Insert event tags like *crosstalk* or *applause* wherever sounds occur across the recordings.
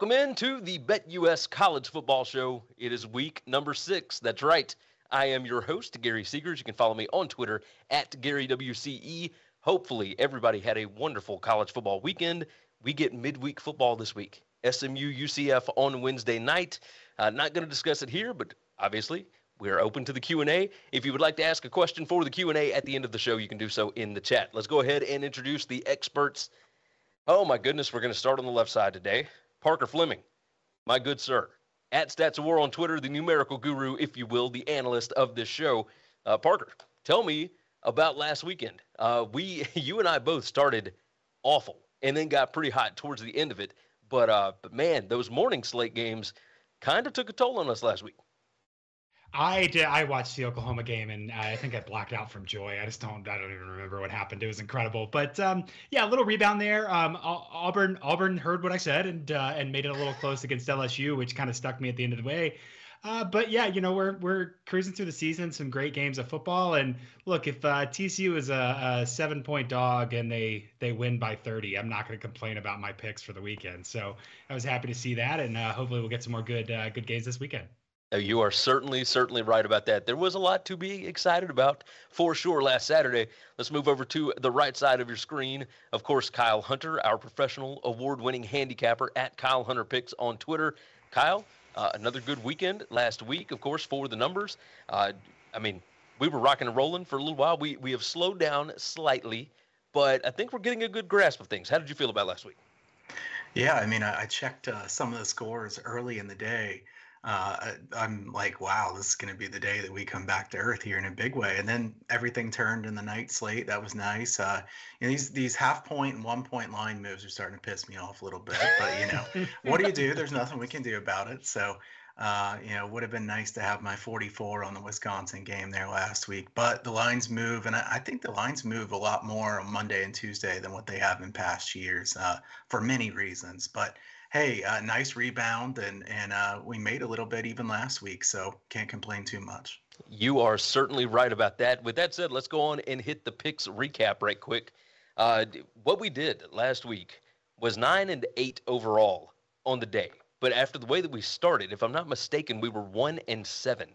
Welcome into the BetUS College Football Show. It is week number six. That's right. I am your host, Gary Seegers. You can follow me on Twitter at GaryWCE. Hopefully, everybody had a wonderful college football weekend. We get midweek football this week. SMU UCF on Wednesday night. Uh, not going to discuss it here, but obviously we're open to the Q&A. If you would like to ask a question for the Q&A at the end of the show, you can do so in the chat. Let's go ahead and introduce the experts. Oh my goodness, we're going to start on the left side today. Parker Fleming, my good sir. At Stats of War on Twitter, the numerical guru, if you will, the analyst of this show. Uh, Parker, tell me about last weekend. Uh, we, *laughs* you and I both started awful and then got pretty hot towards the end of it. But, uh, but man, those morning slate games kind of took a toll on us last week. I did. I watched the Oklahoma game, and I think I blacked out from joy. I just don't. I don't even remember what happened. It was incredible. But um, yeah, a little rebound there. Um, Auburn. Auburn heard what I said and uh, and made it a little close against LSU, which kind of stuck me at the end of the way. Uh, but yeah, you know we're we're cruising through the season. Some great games of football. And look, if uh, TCU is a, a seven point dog and they they win by thirty, I'm not going to complain about my picks for the weekend. So I was happy to see that, and uh, hopefully we'll get some more good uh, good games this weekend. You are certainly, certainly right about that. There was a lot to be excited about for sure last Saturday. Let's move over to the right side of your screen. Of course, Kyle Hunter, our professional award winning handicapper at Kyle Hunter Picks on Twitter. Kyle, uh, another good weekend last week, of course, for the numbers. Uh, I mean, we were rocking and rolling for a little while. We, we have slowed down slightly, but I think we're getting a good grasp of things. How did you feel about last week? Yeah, I mean, I, I checked uh, some of the scores early in the day uh, I'm like, wow, this is going to be the day that we come back to earth here in a big way. And then everything turned in the night slate. That was nice. Uh, know, these these half point and one point line moves are starting to piss me off a little bit. But you know, what do you do? There's nothing we can do about it. So. Uh, you know, would have been nice to have my 44 on the Wisconsin game there last week, but the lines move, and I, I think the lines move a lot more on Monday and Tuesday than what they have in past years uh, for many reasons. But hey, uh, nice rebound, and and uh, we made a little bit even last week, so can't complain too much. You are certainly right about that. With that said, let's go on and hit the picks recap right quick. Uh, what we did last week was nine and eight overall on the day, but after the way that we started, if I'm not mistaken, we were one and seven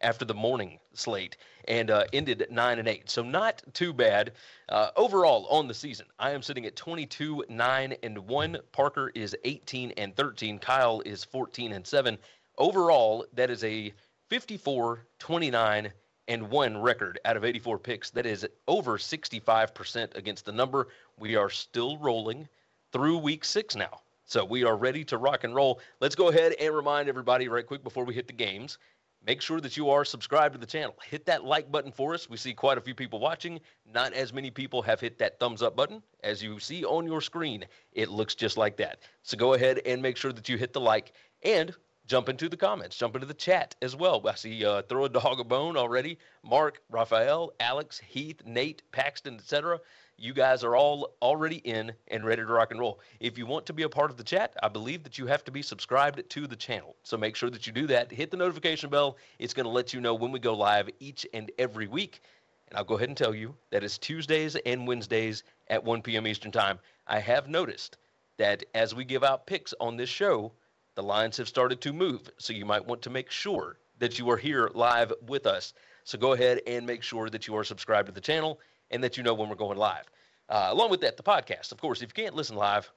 after the morning slate and uh, ended at 9 and 8. So not too bad uh, overall on the season. I am sitting at 22 9 and 1. Parker is 18 and 13. Kyle is 14 and 7. Overall, that is a 54 29 and 1 record out of 84 picks. That is over 65% against the number. We are still rolling through week 6 now. So we are ready to rock and roll. Let's go ahead and remind everybody right quick before we hit the games Make sure that you are subscribed to the channel. Hit that like button for us. We see quite a few people watching. Not as many people have hit that thumbs up button. As you see on your screen, it looks just like that. So go ahead and make sure that you hit the like and jump into the comments, jump into the chat as well. I see uh, Throw a Dog a Bone already. Mark, Raphael, Alex, Heath, Nate, Paxton, etc. You guys are all already in and ready to rock and roll. If you want to be a part of the chat, I believe that you have to be subscribed to the channel. So make sure that you do that. Hit the notification bell. It's going to let you know when we go live each and every week. And I'll go ahead and tell you that it's Tuesdays and Wednesdays at 1 p.m. Eastern Time. I have noticed that as we give out picks on this show, the lines have started to move. So you might want to make sure that you are here live with us. So go ahead and make sure that you are subscribed to the channel and that you know when we're going live. Uh, along with that, the podcast. Of course, if you can't listen live,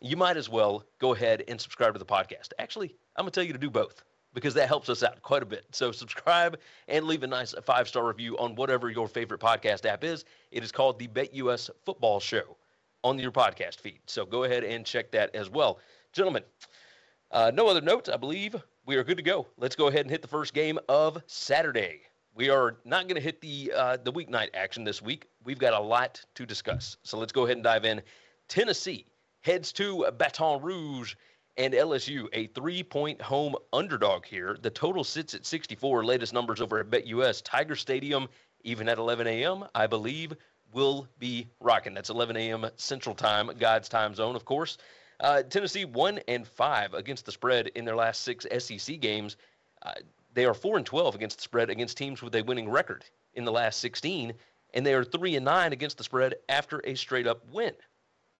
you might as well go ahead and subscribe to the podcast. Actually, I'm going to tell you to do both because that helps us out quite a bit. So subscribe and leave a nice five star review on whatever your favorite podcast app is. It is called the BetUS Football Show on your podcast feed. So go ahead and check that as well. Gentlemen, uh, no other notes. I believe we are good to go. Let's go ahead and hit the first game of Saturday. We are not going to hit the uh, the weeknight action this week. We've got a lot to discuss. So let's go ahead and dive in. Tennessee heads to Baton Rouge and LSU, a three point home underdog here. The total sits at 64. Latest numbers over at BetUS. Tiger Stadium, even at 11 a.m., I believe, will be rocking. That's 11 a.m. Central Time, God's time zone, of course. Uh, Tennessee one and five against the spread in their last six SEC games. Uh, they are 4 and 12 against the spread against teams with a winning record in the last 16, and they are 3 and 9 against the spread after a straight up win.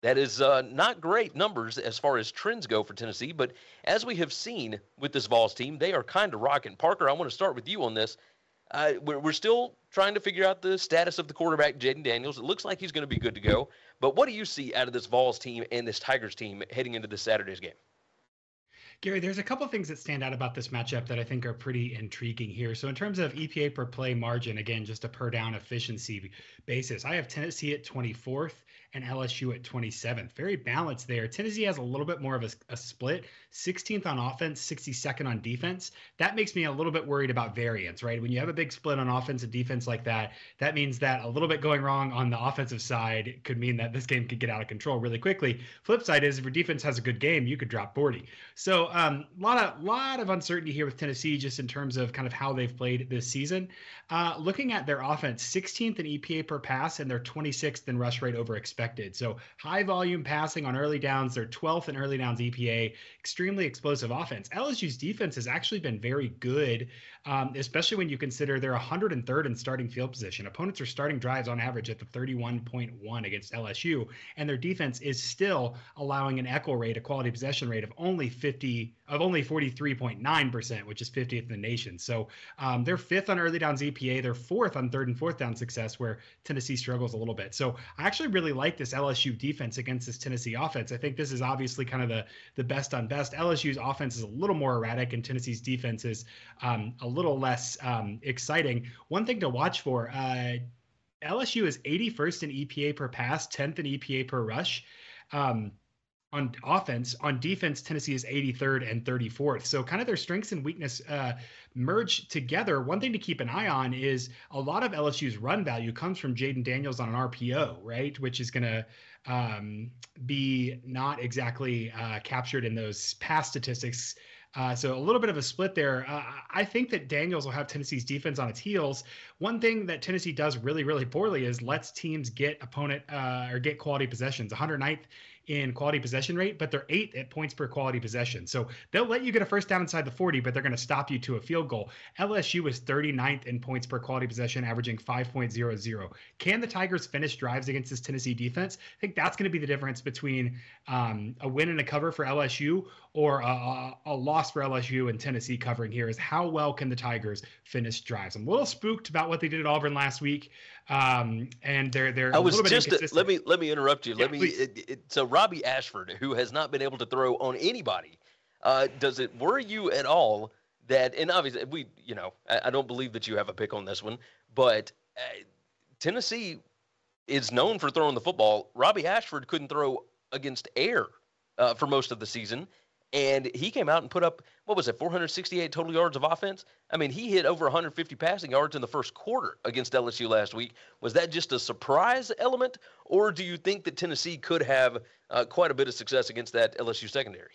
That is uh, not great numbers as far as trends go for Tennessee, but as we have seen with this Vols team, they are kind of rocking. Parker, I want to start with you on this. Uh, we're, we're still trying to figure out the status of the quarterback, Jayden Daniels. It looks like he's going to be good to go. But what do you see out of this Vols team and this Tigers team heading into this Saturday's game? Gary, there's a couple things that stand out about this matchup that I think are pretty intriguing here. So, in terms of EPA per play margin, again, just a per down efficiency basis, I have Tennessee at 24th and LSU at 27th. Very balanced there. Tennessee has a little bit more of a, a, split 16th on offense, 62nd on defense. That makes me a little bit worried about variance, right? When you have a big split on offense and defense like that, that means that a little bit going wrong on the offensive side could mean that this game could get out of control really quickly. Flip side is if your defense has a good game, you could drop 40. So, a um, lot of lot of uncertainty here with Tennessee just in terms of kind of how they've played this season. Uh, looking at their offense, 16th in EPA per pass and they're 26th in rush rate over expected. So high volume passing on early downs. They're 12th in early downs EPA. Extremely explosive offense. LSU's defense has actually been very good, um, especially when you consider they're 103rd in starting field position. Opponents are starting drives on average at the 31.1 against LSU, and their defense is still allowing an echo rate, a quality possession rate of only 50 of only 43.9%, which is 50th in the nation. So um, they're fifth on early downs EPA. They're fourth on third and fourth down success, where Tennessee struggles a little bit. So I actually really like this LSU defense against this Tennessee offense. I think this is obviously kind of the the best on best. LSU's offense is a little more erratic, and Tennessee's defense is um, a little less um, exciting. One thing to watch for. Uh, LSU is 81st in EPA per pass, 10th in EPA per rush. Um, on offense. On defense, Tennessee is 83rd and 34th. So kind of their strengths and weakness uh, merge together. One thing to keep an eye on is a lot of LSU's run value comes from Jayden Daniels on an RPO, right? Which is going to um, be not exactly uh, captured in those past statistics. Uh, so a little bit of a split there. Uh, I think that Daniels will have Tennessee's defense on its heels. One thing that Tennessee does really, really poorly is lets teams get opponent uh, or get quality possessions. 109th in quality possession rate, but they're eighth at points per quality possession. So they'll let you get a first down inside the 40, but they're going to stop you to a field goal. LSU is 39th in points per quality possession, averaging 5.00. Can the Tigers finish drives against this Tennessee defense? I think that's going to be the difference between um, a win and a cover for LSU or a, a, loss for LSU and Tennessee covering here is how well can the Tigers finish drives? I'm a little spooked about what they did at Auburn last week. Um, and they're they're I was just a, let me let me interrupt you. Yeah, let me it, it, so Robbie Ashford, who has not been able to throw on anybody, uh, does it worry you at all that? And obviously, we you know I, I don't believe that you have a pick on this one, but uh, Tennessee is known for throwing the football. Robbie Ashford couldn't throw against air uh, for most of the season, and he came out and put up what was it 468 total yards of offense? I mean he hit over 150 passing yards in the first quarter against lsu last week. Was that just a surprise element or do you think that tennessee could have uh, quite a bit of success against that lsu secondary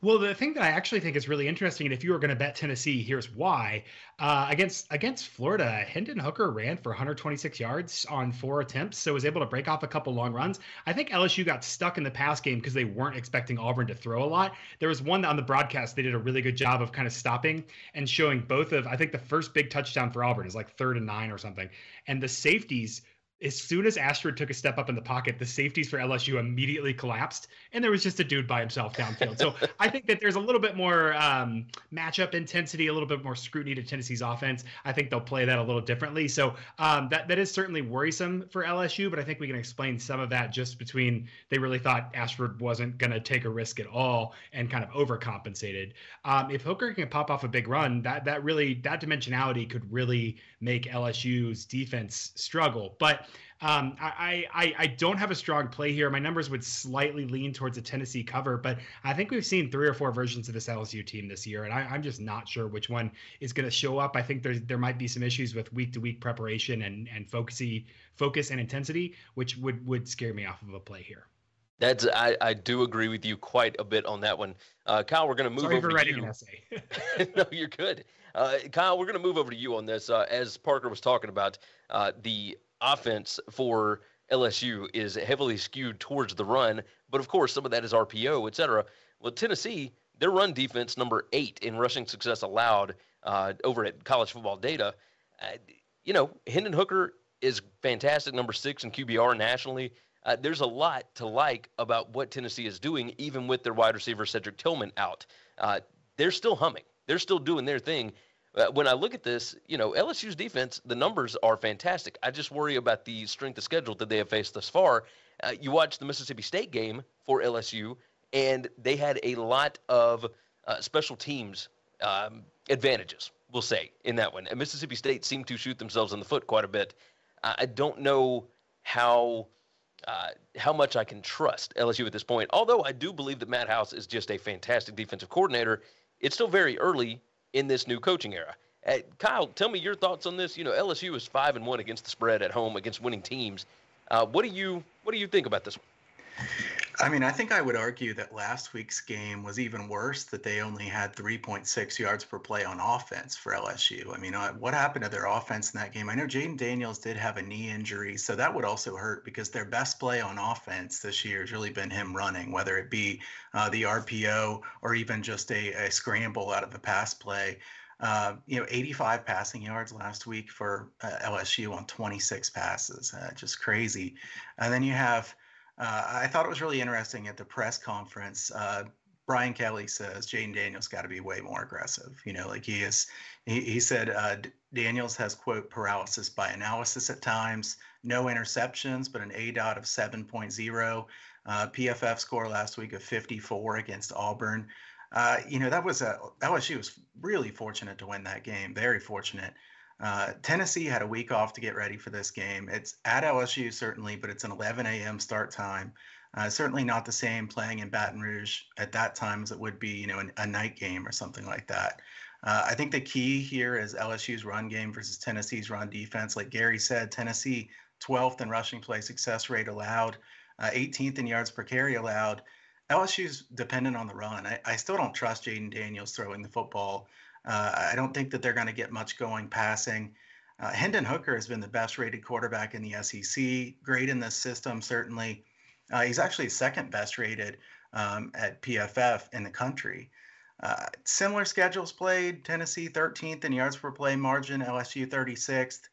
well, the thing that I actually think is really interesting, and if you were going to bet Tennessee, here's why. Uh, against against Florida, Hendon Hooker ran for 126 yards on four attempts, so was able to break off a couple long runs. I think LSU got stuck in the pass game because they weren't expecting Auburn to throw a lot. There was one on the broadcast they did a really good job of kind of stopping and showing both of. I think the first big touchdown for Auburn is like third and nine or something, and the safeties as soon as Ashford took a step up in the pocket, the safeties for LSU immediately collapsed, and there was just a dude by himself downfield. so *laughs* I think that there's a little bit more um, matchup intensity, a little bit more scrutiny to Tennessee's offense. I think they'll play that a little differently. So um, that that is certainly worrisome for LSU, but I think we can explain some of that just between they really thought Ashford wasn't going to take a risk at all and kind of overcompensated. Um, if Hooker can pop off a big run, that that really that dimensionality could really make LSU's defense struggle, but um, I, I I don't have a strong play here. My numbers would slightly lean towards a Tennessee cover, but I think we've seen three or four versions of this LSU team this year, and I, am just not sure which one is going to show up. I think there there might be some issues with week to week preparation and and focusy focus and intensity, which would would scare me off of a play here. That's I, I do agree with you quite a bit on that one. Uh, Kyle, we're going to move Sorry over for to you. An essay. *laughs* *laughs* no, you're good. Uh, Kyle, we're going to move over to you on this. Uh, as Parker was talking about, uh, the offense for LSU is heavily skewed towards the run, but of course, some of that is RPO, et cetera. Well, Tennessee, their run defense, number eight in rushing success allowed uh, over at college football data. Uh, you know, Hendon Hooker is fantastic, number six in QBR nationally. uh, there's a lot to like about what Tennessee is doing, even with their wide receiver Cedric Tillman out. Uh, they're still humming. They're still doing their thing. Uh, when I look at this, you know, LSU's defense, the numbers are fantastic. I just worry about the strength of schedule that they have faced thus far. Uh, you watch the Mississippi State game for LSU, and they had a lot of uh, special teams um, advantages, we'll say, in that one. And Mississippi State seemed to shoot themselves in the foot quite a bit. I don't know how uh, how much I can trust LSU at this point. Although I do believe that Matt House is just a fantastic defensive coordinator, it's still very early in this new coaching era. Uh, Kyle, tell me your thoughts on this. You know, LSU is five and one against the spread at home against winning teams. Uh, what do you what do you think about this one? I mean, I think I would argue that last week's game was even worse. That they only had 3.6 yards per play on offense for LSU. I mean, uh, what happened to their offense in that game? I know Jayden Daniels did have a knee injury, so that would also hurt because their best play on offense this year has really been him running, whether it be uh, the RPO or even just a, a scramble out of the pass play. Uh, you know, 85 passing yards last week for uh, LSU on 26 passes. Uh, just crazy. And then you have uh, I thought it was really interesting at the press conference. Uh, Brian Kelly says Jayden Daniels got to be way more aggressive. You know, like he is. He, he said uh, Daniels has quote paralysis by analysis at times. No interceptions, but an A dot of 7.0. Uh, PFF score last week of 54 against Auburn. Uh, you know that was a LSU was really fortunate to win that game. Very fortunate. Uh, Tennessee had a week off to get ready for this game. It's at LSU, certainly, but it's an 11 a.m. start time. Uh, certainly not the same playing in Baton Rouge at that time as it would be, you know, an, a night game or something like that. Uh, I think the key here is LSU's run game versus Tennessee's run defense. Like Gary said, Tennessee 12th in rushing play success rate allowed, 18th uh, in yards per carry allowed. LSU's dependent on the run. I, I still don't trust Jayden Daniels throwing the football. Uh, I don't think that they're going to get much going passing. Uh, Hendon Hooker has been the best rated quarterback in the SEC. Great in this system, certainly. Uh, he's actually second best rated um, at PFF in the country. Uh, similar schedules played Tennessee 13th in yards per play margin, LSU 36th.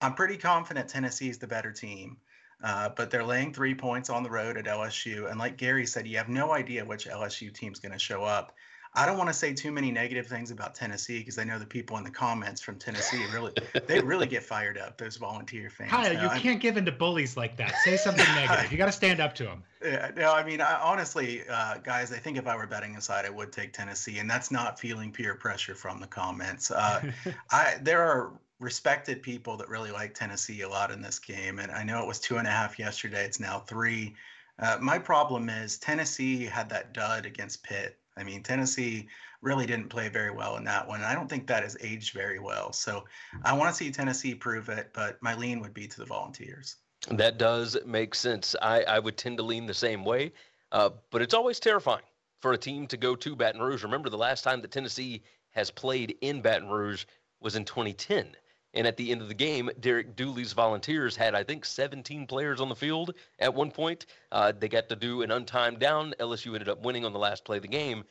I'm pretty confident Tennessee is the better team, uh, but they're laying three points on the road at LSU. And like Gary said, you have no idea which LSU team's going to show up. I don't want to say too many negative things about Tennessee because I know the people in the comments from Tennessee really they really get fired up. Those volunteer fans. Kyle, you I'm, can't give in to bullies like that. Say something *laughs* negative. You got to stand up to them. Yeah, no, I mean, I, honestly, uh, guys, I think if I were betting aside, I would take Tennessee, and that's not feeling peer pressure from the comments. Uh, *laughs* I there are respected people that really like Tennessee a lot in this game, and I know it was two and a half yesterday. It's now three. Uh, my problem is Tennessee had that dud against Pitt I mean, Tennessee really didn't play very well in that one. And I don't think that has aged very well. So I want to see Tennessee prove it, but my lean would be to the Volunteers. That does make sense. I, I would tend to lean the same way, uh, but it's always terrifying for a team to go to Baton Rouge. Remember, the last time that Tennessee has played in Baton Rouge was in 2010. And at the end of the game, Derek Dooley's Volunteers had, I think, 17 players on the field at one point. Uh, they got to do an untimed down. LSU ended up winning on the last play of the game.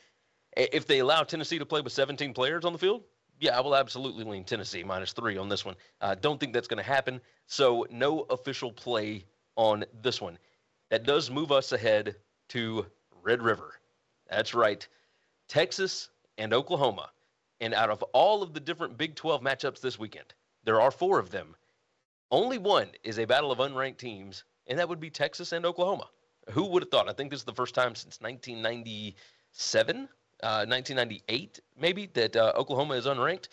If they allow Tennessee to play with 17 players on the field, yeah, I will absolutely lean Tennessee minus three on this one. Uh, don't think that's going to happen. So, no official play on this one. That does move us ahead to Red River. That's right. Texas and Oklahoma. And out of all of the different Big 12 matchups this weekend, there are four of them. Only one is a battle of unranked teams, and that would be Texas and Oklahoma. Who would have thought? I think this is the first time since 1997, uh, 1998, maybe, that uh, Oklahoma is unranked.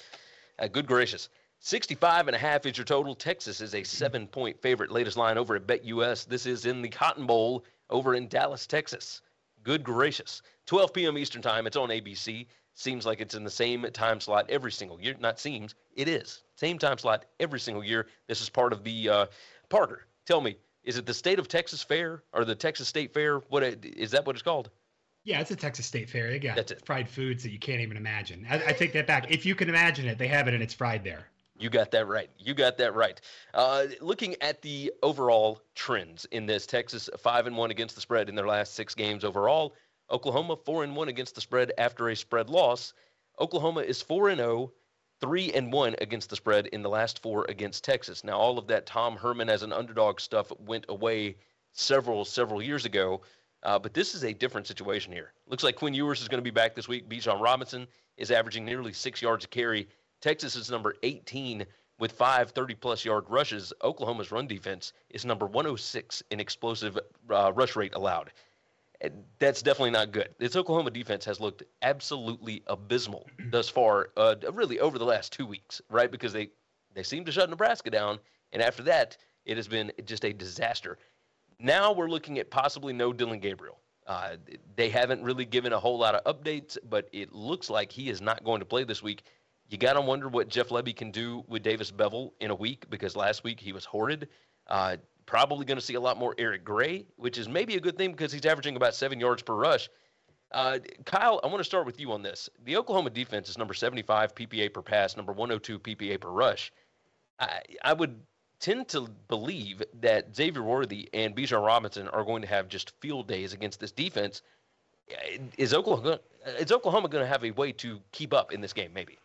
Uh, good gracious. 65 and a half is your total. Texas is a seven point favorite. Latest line over at BetUS. This is in the Cotton Bowl over in Dallas, Texas. Good gracious. 12 p.m. Eastern Time. It's on ABC. Seems like it's in the same time slot every single year. Not seems, it is. Same time slot every single year. This is part of the uh, Parker. Tell me, is it the State of Texas Fair or the Texas State Fair? What is that? What it's called? Yeah, it's a Texas State Fair. They got That's it. fried foods that you can't even imagine. I, I, take that back. If you can imagine it, they have it and it's fried there. You got that right. You got that right. Uh, looking at the overall trends in this, Texas five and one against the spread in their last six games overall. Oklahoma four and one against the spread after a spread loss. Oklahoma is four and zero oh three and one against the spread in the last four against Texas. Now, all of that Tom Herman as an underdog stuff went away several several years ago. Uh, but this is a different situation here. Looks like Quinn Ewers is going to be back this week. Bijan Robinson is averaging nearly six yards a carry. Texas is number 18 with five 30 plus yard rushes. Oklahoma's run defense is number 106 in explosive uh, rush rate allowed. That's definitely not good. This Oklahoma defense has looked absolutely abysmal *clears throat* thus far, uh, really over the last two weeks, right? Because they, they seem to shut Nebraska down. And after that, it has been just a disaster. Now we're looking at possibly no Dillon Gabriel. Uh, they haven't really given a whole lot of updates, but it looks like he is not going to play this week. You got to wonder what Jeff Lebby can do with Davis Beville in a week because last week he was horrid. Uh, probably going to see a lot more Eric Gray, which is maybe a good thing because he's averaging about seven yards per rush. Uh, Kyle, I want to start with you on this. The Oklahoma defense is number 75 PPA per pass, number 102 PPA per rush. I, I would tend to believe that Xavier Worthy and Bijan Robinson are going to have just field days against this defense. Is Oklahoma is Oklahoma going to have a way to keep up in this game? Maybe.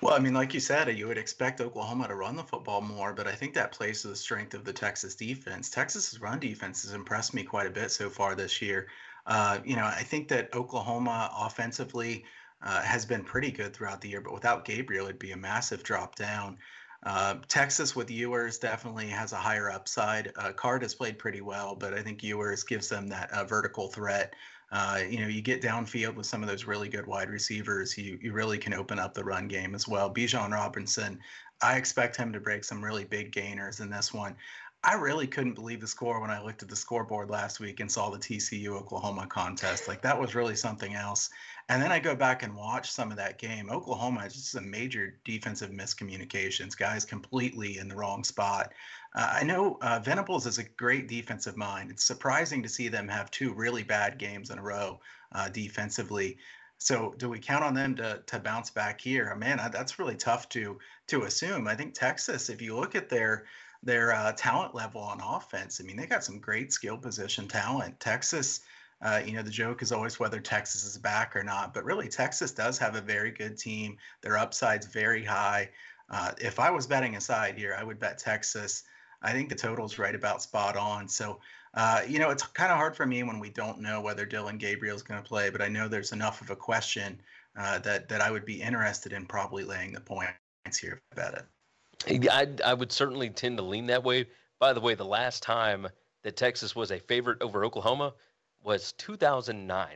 Well, I mean, like you said, you would expect Oklahoma to run the football more, but I think that plays to the strength of the Texas defense. Texas's run defense has impressed me quite a bit so far this year. Uh, you know, I think that Oklahoma offensively uh, has been pretty good throughout the year, but without Gabriel, it'd be a massive drop down. Uh, Texas with Ewers definitely has a higher upside. Uh, Card has played pretty well, but I think Ewers gives them that uh, vertical threat. Uh, you know, you get downfield with some of those really good wide receivers, you you really can open up the run game as well. Bijan Robinson, I expect him to break some really big gainers in this one. I really couldn't believe the score when I looked at the scoreboard last week and saw the TCU Oklahoma contest. Like that was really something else. And then I go back and watch some of that game. Oklahoma is just a major defensive miscommunications, guys completely in the wrong spot. Uh, I know uh, Venables is a great defensive mind. It's surprising to see them have two really bad games in a row uh, defensively. So do we count on them to to bounce back here? Man, that's really tough to to assume. I think Texas, if you look at their their uh, talent level on offense, I mean, they got some great skill position talent. Texas uh, you know, the joke is always whether Texas is back or not, but really Texas does have a very good team. Their upside's very high. Uh, if I was betting a side here, I would bet Texas. I think the total's right about spot on. So, uh, you know, it's kind of hard for me when we don't know whether Dillon Gabriel's going to play, but I know there's enough of a question uh, that that I would be interested in probably laying the points here about it. I, I would certainly tend to lean that way. By the way, the last time that Texas was a favorite over Oklahoma was 2009.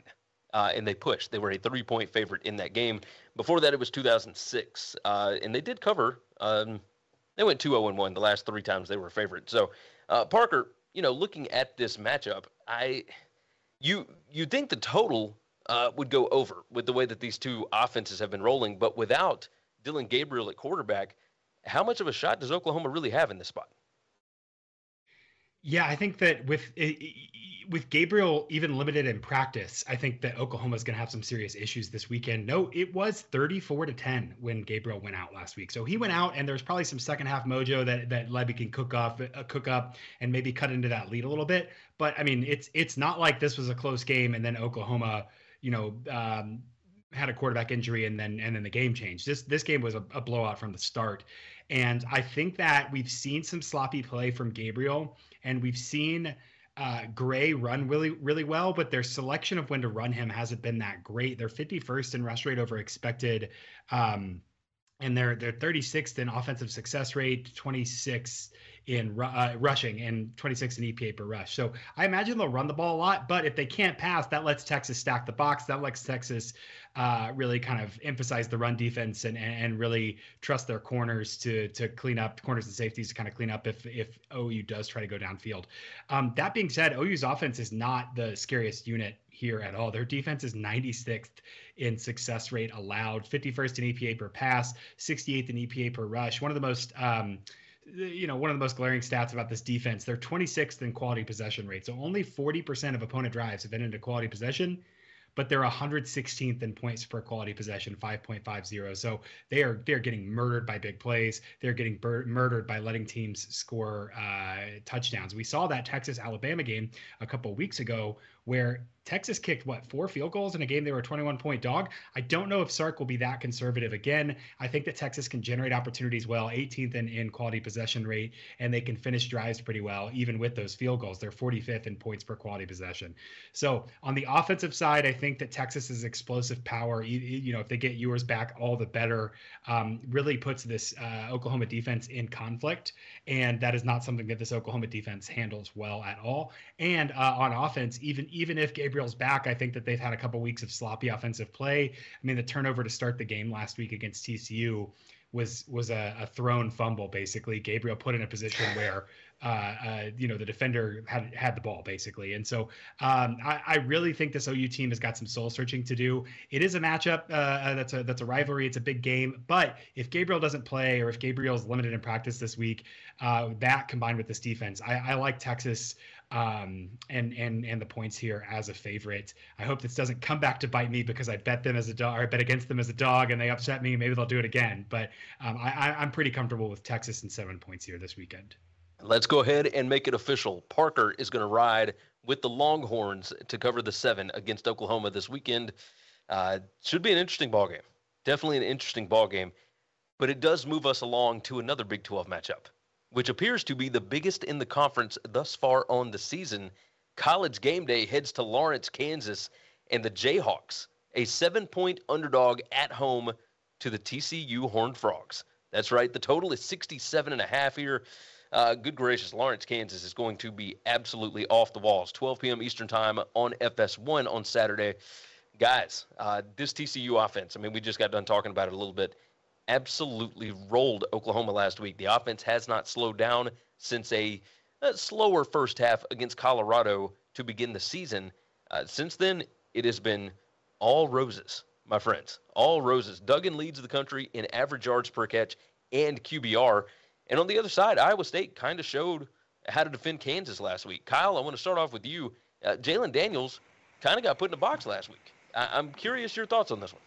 Uh, and they pushed. They were a three point favorite in that game. Before that, it was 2006. Uh, and they did cover. Um, they went 2 0 1 the last three times they were favorite. So, uh, Parker, you know, looking at this matchup, I you you think the total uh, would go over with the way that these two offenses have been rolling, but without Dillon Gabriel at quarterback, how much of a shot does Oklahoma really have in this spot? Yeah, I think that with with Gabriel even limited in practice, I think that Oklahoma is going to have some serious issues this weekend. No, it was 34 to 10 when Gabriel went out last week. So he went out, and there's probably some second half mojo that that Lebby can cook off, uh, cook up, and maybe cut into that lead a little bit. But I mean, it's it's not like this was a close game and then Oklahoma, you know, um, had a quarterback injury and then and then the game changed. This this game was a, a blowout from the start, and I think that we've seen some sloppy play from Gabriel and we've seen uh, Gray run really, really well, but their selection of when to run him hasn't been that great. They're 51st in rush rate over expected, um, and they're they're 36th in offensive success rate, 26 in uh, rushing, and 26 in EPA per rush. So I imagine they'll run the ball a lot, but if they can't pass, that lets Texas stack the box. That lets Texas uh, really kind of emphasize the run defense and and really trust their corners to to clean up corners and safeties to kind of clean up if if OU does try to go downfield. Um, that being said, OU's offense is not the scariest unit here at all. Their defense is 96th in success rate allowed, 51st in EPA per pass, 68th in EPA per rush. One of the most um, you know, one of the most glaring stats about this defense, they're 26th in quality possession rate. So only 40% of opponent drives have been into quality possession but they're 116th in points per quality possession, 5.50. So they are they're getting murdered by big plays. They're getting bur- murdered by letting teams score uh, touchdowns. We saw that Texas Alabama game a couple weeks ago where Texas kicked what four field goals in a game they were a 21 point dog. I don't know if Sark will be that conservative again. I think that Texas can generate opportunities well, 18th in, in quality possession rate, and they can finish drives pretty well, even with those field goals. They're 45th in points per quality possession. So on the offensive side, I think that Texas's explosive power, you, know, if they get Ewers back, all the better. Um, really puts this uh, Oklahoma defense in conflict, and that is not something that this Oklahoma defense handles well at all. And uh, on offense, even even if Gabriel's back, I think that they've had a couple weeks of sloppy offensive play. I mean, the turnover to start the game last week against TCU was was a, a thrown fumble basically. Gabriel put in a position where uh, uh, you know the defender had had the ball basically, and so um, I, I, really think this OU team has got some soul searching to do. It is a matchup uh, that's a that's a rivalry. It's a big game, but if Gabriel doesn't play or if Gabriel is limited in practice this week, that combined with this defense, I, I like Texas um, and and and the points here as a favorite. I hope this doesn't come back to bite me because I bet them as a dog I bet against them as a dog and they upset me. Maybe they'll do it again. But um, I, I'm pretty comfortable with Texas and seven points here this weekend. Let's go ahead and make it official. Parker is going to ride with the Longhorns to cover the seven against Oklahoma this weekend. Uh, should be an interesting ball game. Definitely an interesting ball game. But it does move us along to another Big 12 matchup which appears to be the biggest in the conference thus far on the season. College game day heads to Lawrence, Kansas, and the Jayhawks, a seven point underdog at home to the TCU Horned Frogs. That's right, the total is 67 and a half here. Uh, good gracious, Lawrence, Kansas is going to be absolutely off the walls. 12 p.m. Eastern Time on FS1 on Saturday. Guys, uh, this TCU offense, I mean, we just got done talking about it a little bit absolutely rolled Oklahoma last week. The offense has not slowed down since a, a slower first half against Colorado to begin the season. Uh, since then, it has been all roses, my friends. All roses. Duggan leads the country in average yards per catch and QBR. And on the other side, Iowa State kind of showed how to defend Kansas last week. Kyle, I want to start off with you. Uh, Jalon Daniels kind of got put in a box last week. I- am curious your thoughts on this one.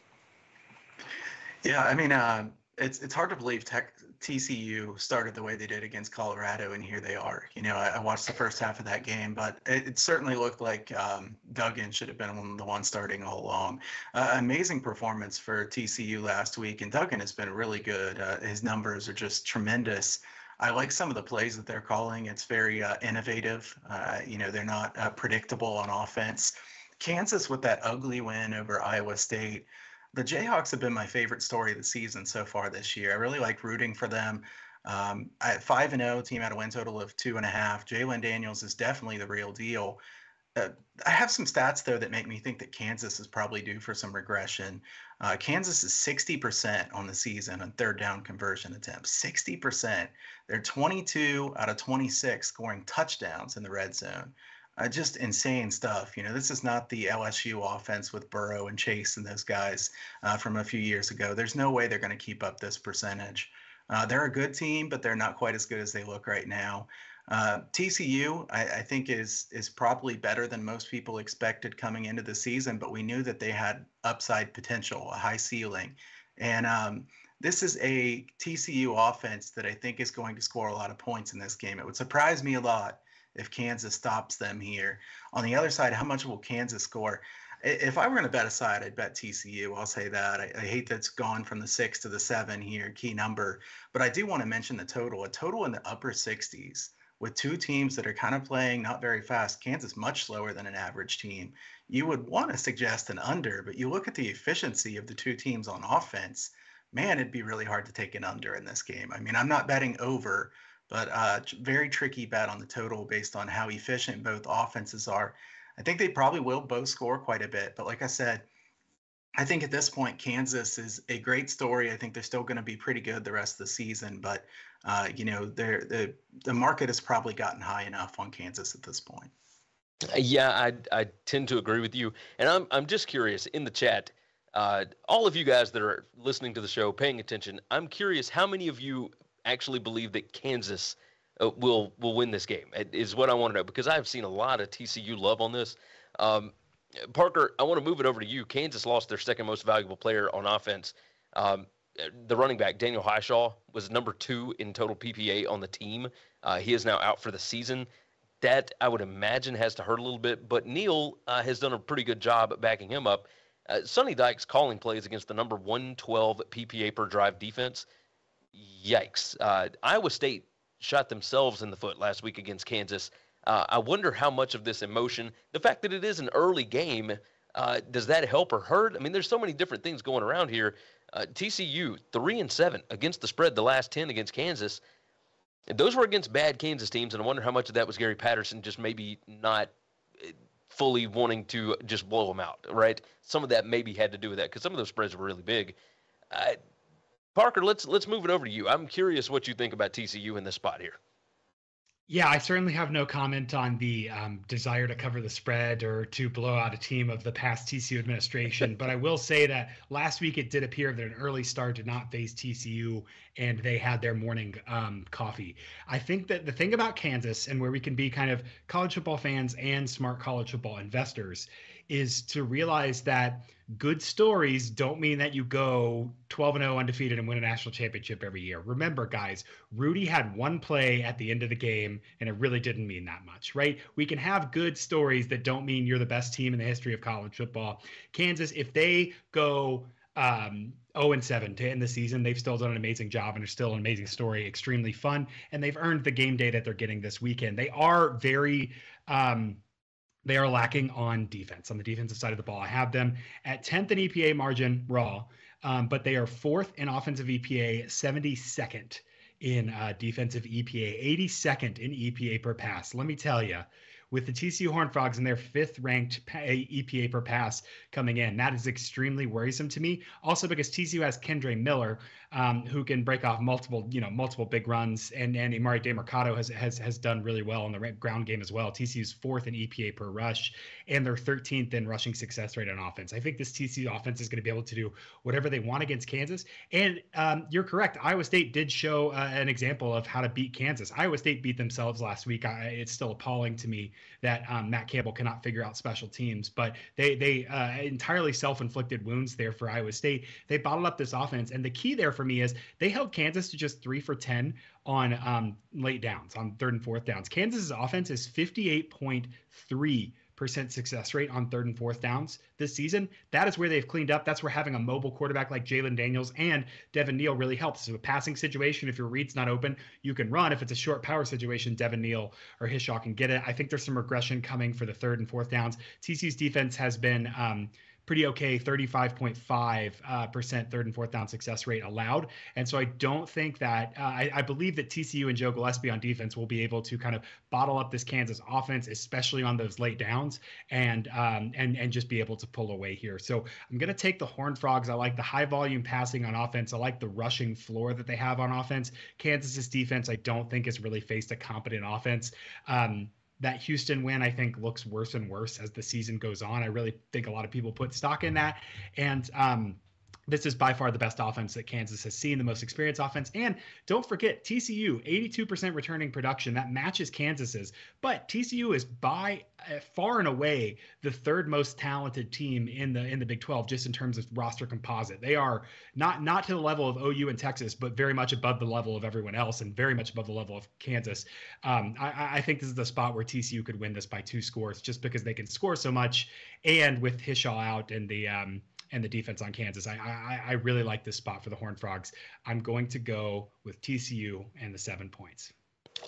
Yeah, I mean, uh, it's it's hard to believe Tech, TCU started the way they did against Colorado, and here they are. You know, I, I watched the first half of that game, but it, it certainly looked like um, Duggan should have been the one starting all along. Uh, amazing performance for TCU last week, and Duggan has been really good. Uh, his numbers are just tremendous. I like some of the plays that they're calling. It's very uh, innovative. Uh, you know, they're not uh, predictable on offense. Kansas with that ugly win over Iowa State the Jayhawks have been my favorite story of the season so far this year. I really like rooting for them. Um, at five and zero, oh, team had a win total of two and a half. Jalon Daniels is definitely the real deal. Uh, I have some stats though that make me think that Kansas is probably due for some regression. Uh, Kansas is 60% on the season on third down conversion attempts. 60%. They're 22 out of 26 scoring touchdowns in the red zone uh, just insane stuff. You know, this is not the LSU offense with Burrow and Chase and those guys uh, from a few years ago. There's no way they're going to keep up this percentage. Uh, they're a good team, but they're not quite as good as they look right now. Uh, TCU, I, I, think, is is probably better than most people expected coming into the season, but we knew that they had upside potential, a high ceiling, and um, this is a TCU offense that I think is going to score a lot of points in this game. It would surprise me a lot if Kansas stops them here. On the other side, how much will Kansas score? If I were going to bet a side, I'd bet TCU. I'll say that. I, I hate that it's gone from the six to the seven here, key number. But I do want to mention the total. A total in the upper 60s with two teams that are kind of playing not very fast. Kansas much slower than an average team. You would want to suggest an under, but you look at the efficiency of the two teams on offense. Man, it'd be really hard to take an under in this game. I mean, I'm not betting over, but uh, very tricky bet on the total based on how efficient both offenses are. I think they probably will both score quite a bit, but like I said, I think at this point Kansas is a great story. I think they're still going to be pretty good the rest of the season, but uh, you know, the the market has probably gotten high enough on Kansas at this point. Yeah, I I tend to agree with you, and I'm I'm just curious in the chat. Uh, all of you guys that are listening to the show, paying attention, I'm curious how many of you actually believe that Kansas uh, will will win this game? Is what I want to know because I've seen a lot of TCU love on this. Um, Parker, I want to move it over to you. Kansas lost their second most valuable player on offense. Um, the running back Daniel Hishaw was number two in total PPA on the team. Uh, he is now out for the season. that I would imagine has to hurt a little bit. But Neal uh, has done a pretty good job backing him up. Uh, Sonny Dykes calling plays against the number 112 PPA per drive defense. Yikes. Uh, Iowa State shot themselves in the foot last week against Kansas. Uh, I wonder how much of this emotion, the fact that it is an early game, uh, does that help or hurt? I mean, there's so many different things going around here. Uh, TCU three and seven against the spread, the last ten against Kansas. Those were against bad Kansas teams, and I wonder how much of that was Gary Patterson just maybe not eh, fully wanting to just blow them out, right? Some of that maybe had to do with that because some of those spreads were really big. Parker, let's let's move it over to you. I'm curious what you think about TCU in this spot here. Yeah, I certainly have no comment on the um, desire to cover the spread or to blow out a team of the past TCU administration. but I will say that last week it did appear that an early start did not face TCU and they had their morning um, coffee. I think that the thing about Kansas and where we can be kind of college football fans and smart college football investors is to realize that good stories don't mean that you go 12 and 0 undefeated and win a national championship every year. Remember, guys, Rudy had one play at the end of the game, and it really didn't mean that much, right? We can have good stories that don't mean you're the best team in the history of college football. Kansas, if they go um, 0 and 7 to end the season. They've still done an amazing job and are still an amazing story, extremely fun, and they've earned the game day that they're getting this weekend. They are very um, they are lacking on defense on the defensive side of the ball. I have them at 10th in EPA margin raw, um, but they are fourth in offensive EPA, 72nd in uh, defensive EPA, 82nd in EPA per pass. Let me tell you, with the TCU Horn Frogs and their fifth ranked EPA per pass coming in. That is extremely worrisome to me. Also because TCU has Kendre Miller, um, who can break off multiple, you know, multiple big runs, and and Emari Demercado has has has done really well in the ground game as well. TCU's fourth in EPA per rush, and they're 13th in rushing success rate on offense. I think this TCU offense is going to be able to do whatever they want against Kansas. And um, you're correct. Iowa State did show uh, an example of how to beat Kansas. Iowa State beat themselves last week. I, it's still appalling to me that um, Matt Campbell cannot figure out special teams, but they they uh, entirely self-inflicted wounds there for Iowa State. They bottled up this offense, and the key there for me is they held Kansas to just three for 10 on um, late downs, on third and fourth downs. Kansas's offense is 58.3 percent success rate on third and fourth downs this season. That is where they've cleaned up. That's where having a mobile quarterback like Jalon Daniels and Devin Neal really helps. So a passing situation, if your read's not open, you can run. If it's a short power situation, Devin Neal or Hishaw can get it. I think there's some regression coming for the third and fourth downs. TCU's defense has been um, pretty okay 35.5 uh, percent third and fourth down success rate allowed. And so i don't think that uh, I, I, believe that tcu and joe gillespie on defense will be able to kind of bottle up this kansas offense especially on those late downs and um, and and just be able to pull away here. So i'm going to take the horn frogs. I like the high volume passing on offense. I like the rushing floor that they have on offense. Kansas's defense i don't think has really faced a competent offense. Um, that Houston win, I think, looks worse and worse as the season goes on. I really think a lot of people put stock in that. And um, this is by far the best offense that Kansas has seen, the most experienced offense. And don't forget, TCU, 82% returning production. That matches Kansas's. But TCU is by uh, far and away the third most talented team in the in the Big 12, just in terms of roster composite. They are not not to the level of OU and Texas, but very much above the level of everyone else and very much above the level of Kansas. Um, I, I think this is the spot where TCU could win this by two scores just because they can score so much. And with Hishaw out and the um, – and the defense on Kansas. I, I, I really like this spot for the Horned Frogs. I'm going to go with TCU and the seven points.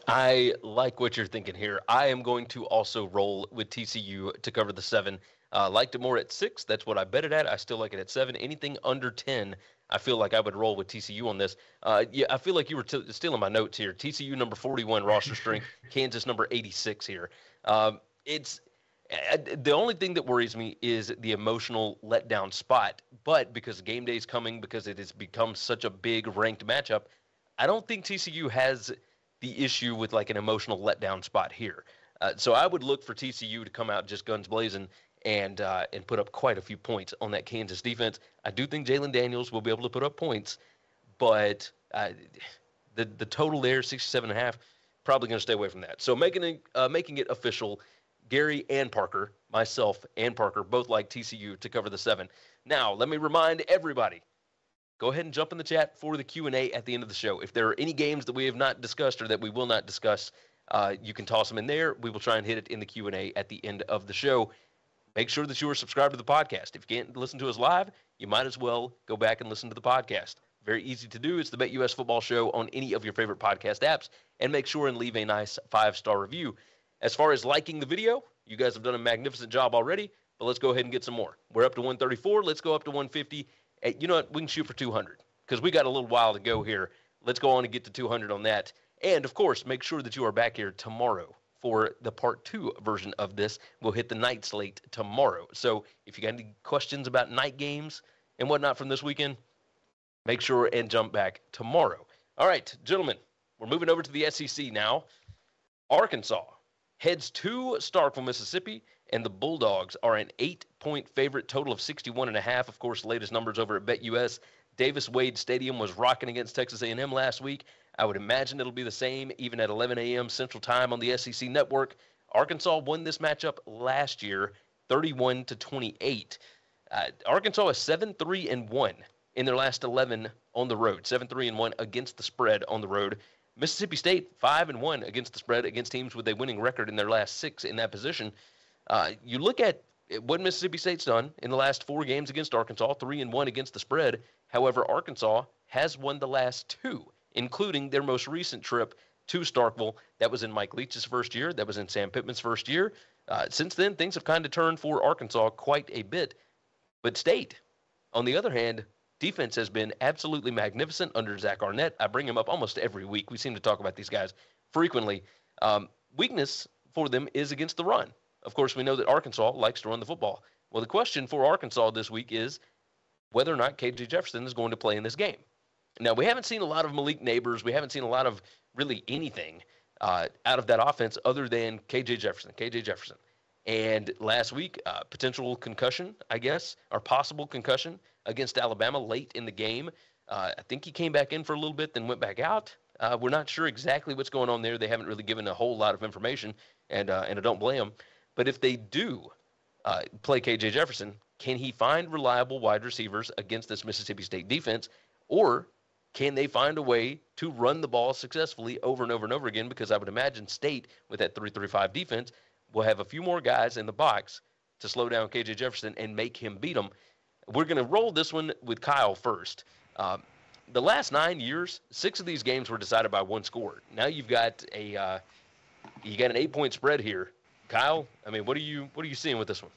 I like what you're thinking here. I am going to also roll with TCU to cover the seven. Uh, liked it more at six. That's what I bet it at. I still like it at seven. Anything under 10, I feel like I would roll with TCU on this. Uh, yeah, I feel like you were t- stealing my notes here. TCU number 41 roster strength, *laughs* Kansas number 86 here. Um, it's the only thing that worries me is the emotional letdown spot. But because game day is coming, because it has become such a big ranked matchup, I don't think TCU has the issue with like an emotional letdown spot here. Uh, so I would look for TCU to come out just guns blazing and uh, and put up quite a few points on that Kansas defense. I do think Jalon Daniels will be able to put up points, but uh, the the total there, 67 and a half, probably going to stay away from that. So making it, uh, making it official Gary and Parker, myself and Parker, both like TCU to cover the seven. Now, let me remind everybody go ahead and jump in the chat for the q&a at the end of the show if there are any games that we have not discussed or that we will not discuss uh, you can toss them in there. We will try and hit it in the Q and A at the end of the show. Make sure that you are subscribed to the podcast. If you can't listen to us live, you might as well go back and listen to the podcast. Very easy to do. It's the BetUS Football Show on any of your favorite podcast apps, and make sure and leave a nice five star review. As far as liking the video, you guys have done a magnificent job already, but let's go ahead and get some more. We're up to 134. Let's go up to 150. Hey, you know what? We can shoot for 200 because we got a little while to go here. Let's go on and get to 200 on that. And of course, make sure that you are back here tomorrow for the part two version of this. We'll hit the night slate tomorrow. So if you got any questions about night games and whatnot from this weekend, make sure and jump back tomorrow. All right, gentlemen, we're moving over to the SEC now. Arkansas heads to Starkville, Mississippi, and the Bulldogs are an eight-point favorite, total of 61 and a half. Of course, latest numbers over at BetUS. Davis Wade Stadium was rocking against Texas A&M last week. I would imagine it'll be the same even at 11 a.m. Central Time on the SEC Network. Arkansas won this matchup last year, 31 to 28. Uh, Arkansas is 7-3 and 1 in their last 11 on the road, 7-3 and 1 against the spread on the road. Mississippi State 5 and 1 against the spread against teams with a winning record in their last 6 in that position. Uh, you look at what Mississippi State's done in the last 4 games against Arkansas, 3 and 1 against the spread. However, Arkansas has won the last 2 including their most recent trip to Starkville. That was in Mike Leach's first year. That was in Sam Pittman's first year. Uh, since then, things have kind of turned for Arkansas quite a bit. But State, on the other hand, defense has been absolutely magnificent under Zach Arnett. I bring him up almost every week. We seem to talk about these guys frequently. Um, weakness for them is against the run. Of course, we know that Arkansas likes to run the football. Well, the question for Arkansas this week is whether or not KJ Jefferson is going to play in this game. Now, we haven't seen a lot of Malik Neighbors. We haven't seen a lot of really anything uh, out of that offense other than KJ Jefferson. KJ Jefferson. And last week, uh, potential concussion, I guess, or possible concussion against Alabama late in the game. Uh, I think he came back in for a little bit, then went back out. Uh, we're not sure exactly what's going on there. They haven't really given a whole lot of information, and uh, and I don't blame them. But if they do uh, play KJ Jefferson, can he find reliable wide receivers against this Mississippi State defense, or can they find a way to run the ball successfully over and over and over again? Because I would imagine State, with that 335 defense, will have a few more guys in the box to slow down KJ Jefferson and make him beat them. We're going to roll this one with Kyle first. Uh, the last nine years, six of these games were decided by one score. Now you've got a uh, you got an eight point spread here. Kyle, I mean, what are you what are you seeing with this one?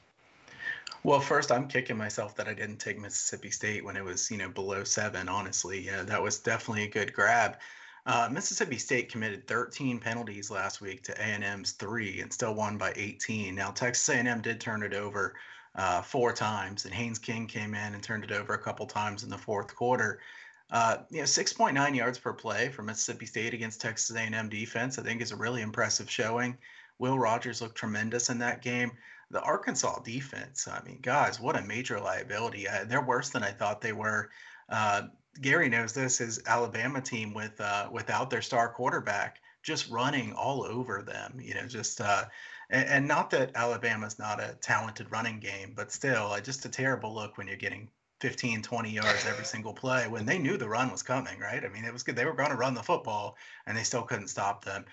Well, first, I'm kicking myself that I didn't take Mississippi State when it was, you know, below seven. Honestly, that was definitely a good grab. Uh, Mississippi State committed 13 penalties last week to A&M's three and still won by 18. Now Texas A&M did turn it over uh, four times, and Haynes King came in and turned it over a couple times in the fourth quarter. Uh, you know, 6.9 yards per play for Mississippi State against Texas A&M defense, I think, is a really impressive showing. Will Rogers looked tremendous in that game the Arkansas defense, I mean, guys, what a major liability. Uh, they're worse than I thought they were. Uh, Gary knows this is Alabama team with uh, without their star quarterback just running all over them. You know, just uh, and, and, not that Alabama's not a talented running game, but still, just a terrible look when you're getting 15, 20 yards every single play when they knew the run was coming, right? I mean, it was good. They were going to run the football and they still couldn't stop them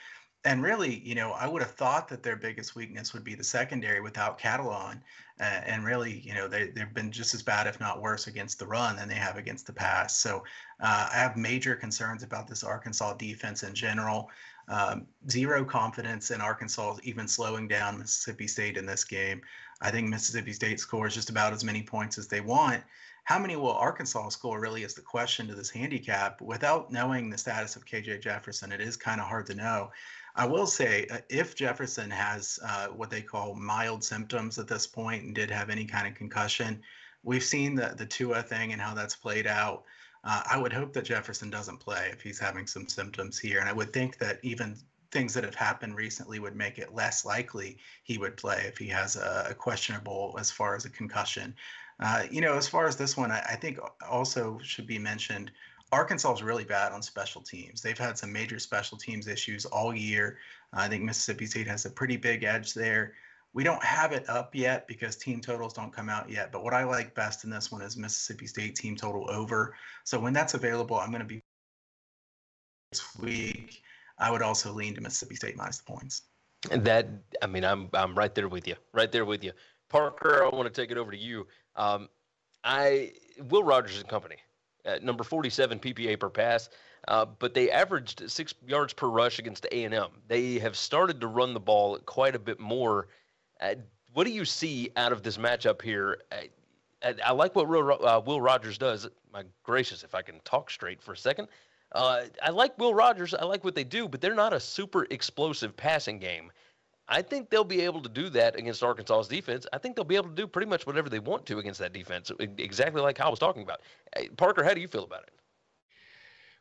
and really, you know, I would have thought that their biggest weakness would be the secondary without Catalon. Uh, and really, you know, they, they've been just as bad, if not worse, against the run than they have against the pass. So uh, I have major concerns about this Arkansas defense in general. Um, zero confidence in Arkansas even slowing down Mississippi State in this game. I think Mississippi State scores just about as many points as they want. How many will Arkansas score really is the question to this handicap. Without knowing the status of KJ Jefferson, it is kind of hard to know. I will say, uh, if Jefferson has uh, what they call mild symptoms at this point and did have any kind of concussion, we've seen the the Tua thing and how that's played out. Uh, I would hope that Jefferson doesn't play if he's having some symptoms here, and I would think that even things that have happened recently would make it less likely he would play if he has a, a questionable as far as a concussion. Uh, you know, as far as this one, I, I think also should be mentioned Arkansas is really bad on special teams. They've had some major special teams issues all year. I think Mississippi State has a pretty big edge there. We don't have it up yet because team totals don't come out yet. But what I like best in this one is Mississippi State team total over. So when that's available, I'm going to be this week. I would also lean to Mississippi State minus the points. And that, I mean, I'm I'm right there with you, right there with you. Parker, I want to take it over to you. Um, I Will Rogers and Company, at number 47 PPA per pass, uh, but they averaged six yards per rush against A and M. They have started to run the ball quite a bit more. Uh, what do you see out of this matchup here? I, I like what Will, uh, Will Rogers does. My gracious, if I can talk straight for a second. Uh, I like Will Rogers. I like what they do, but they're not a super explosive passing game. I think they'll be able to do that against Arkansas's defense. I think they'll be able to do pretty much whatever they want to against that defense, exactly like I was talking about. Parker, how do you feel about it?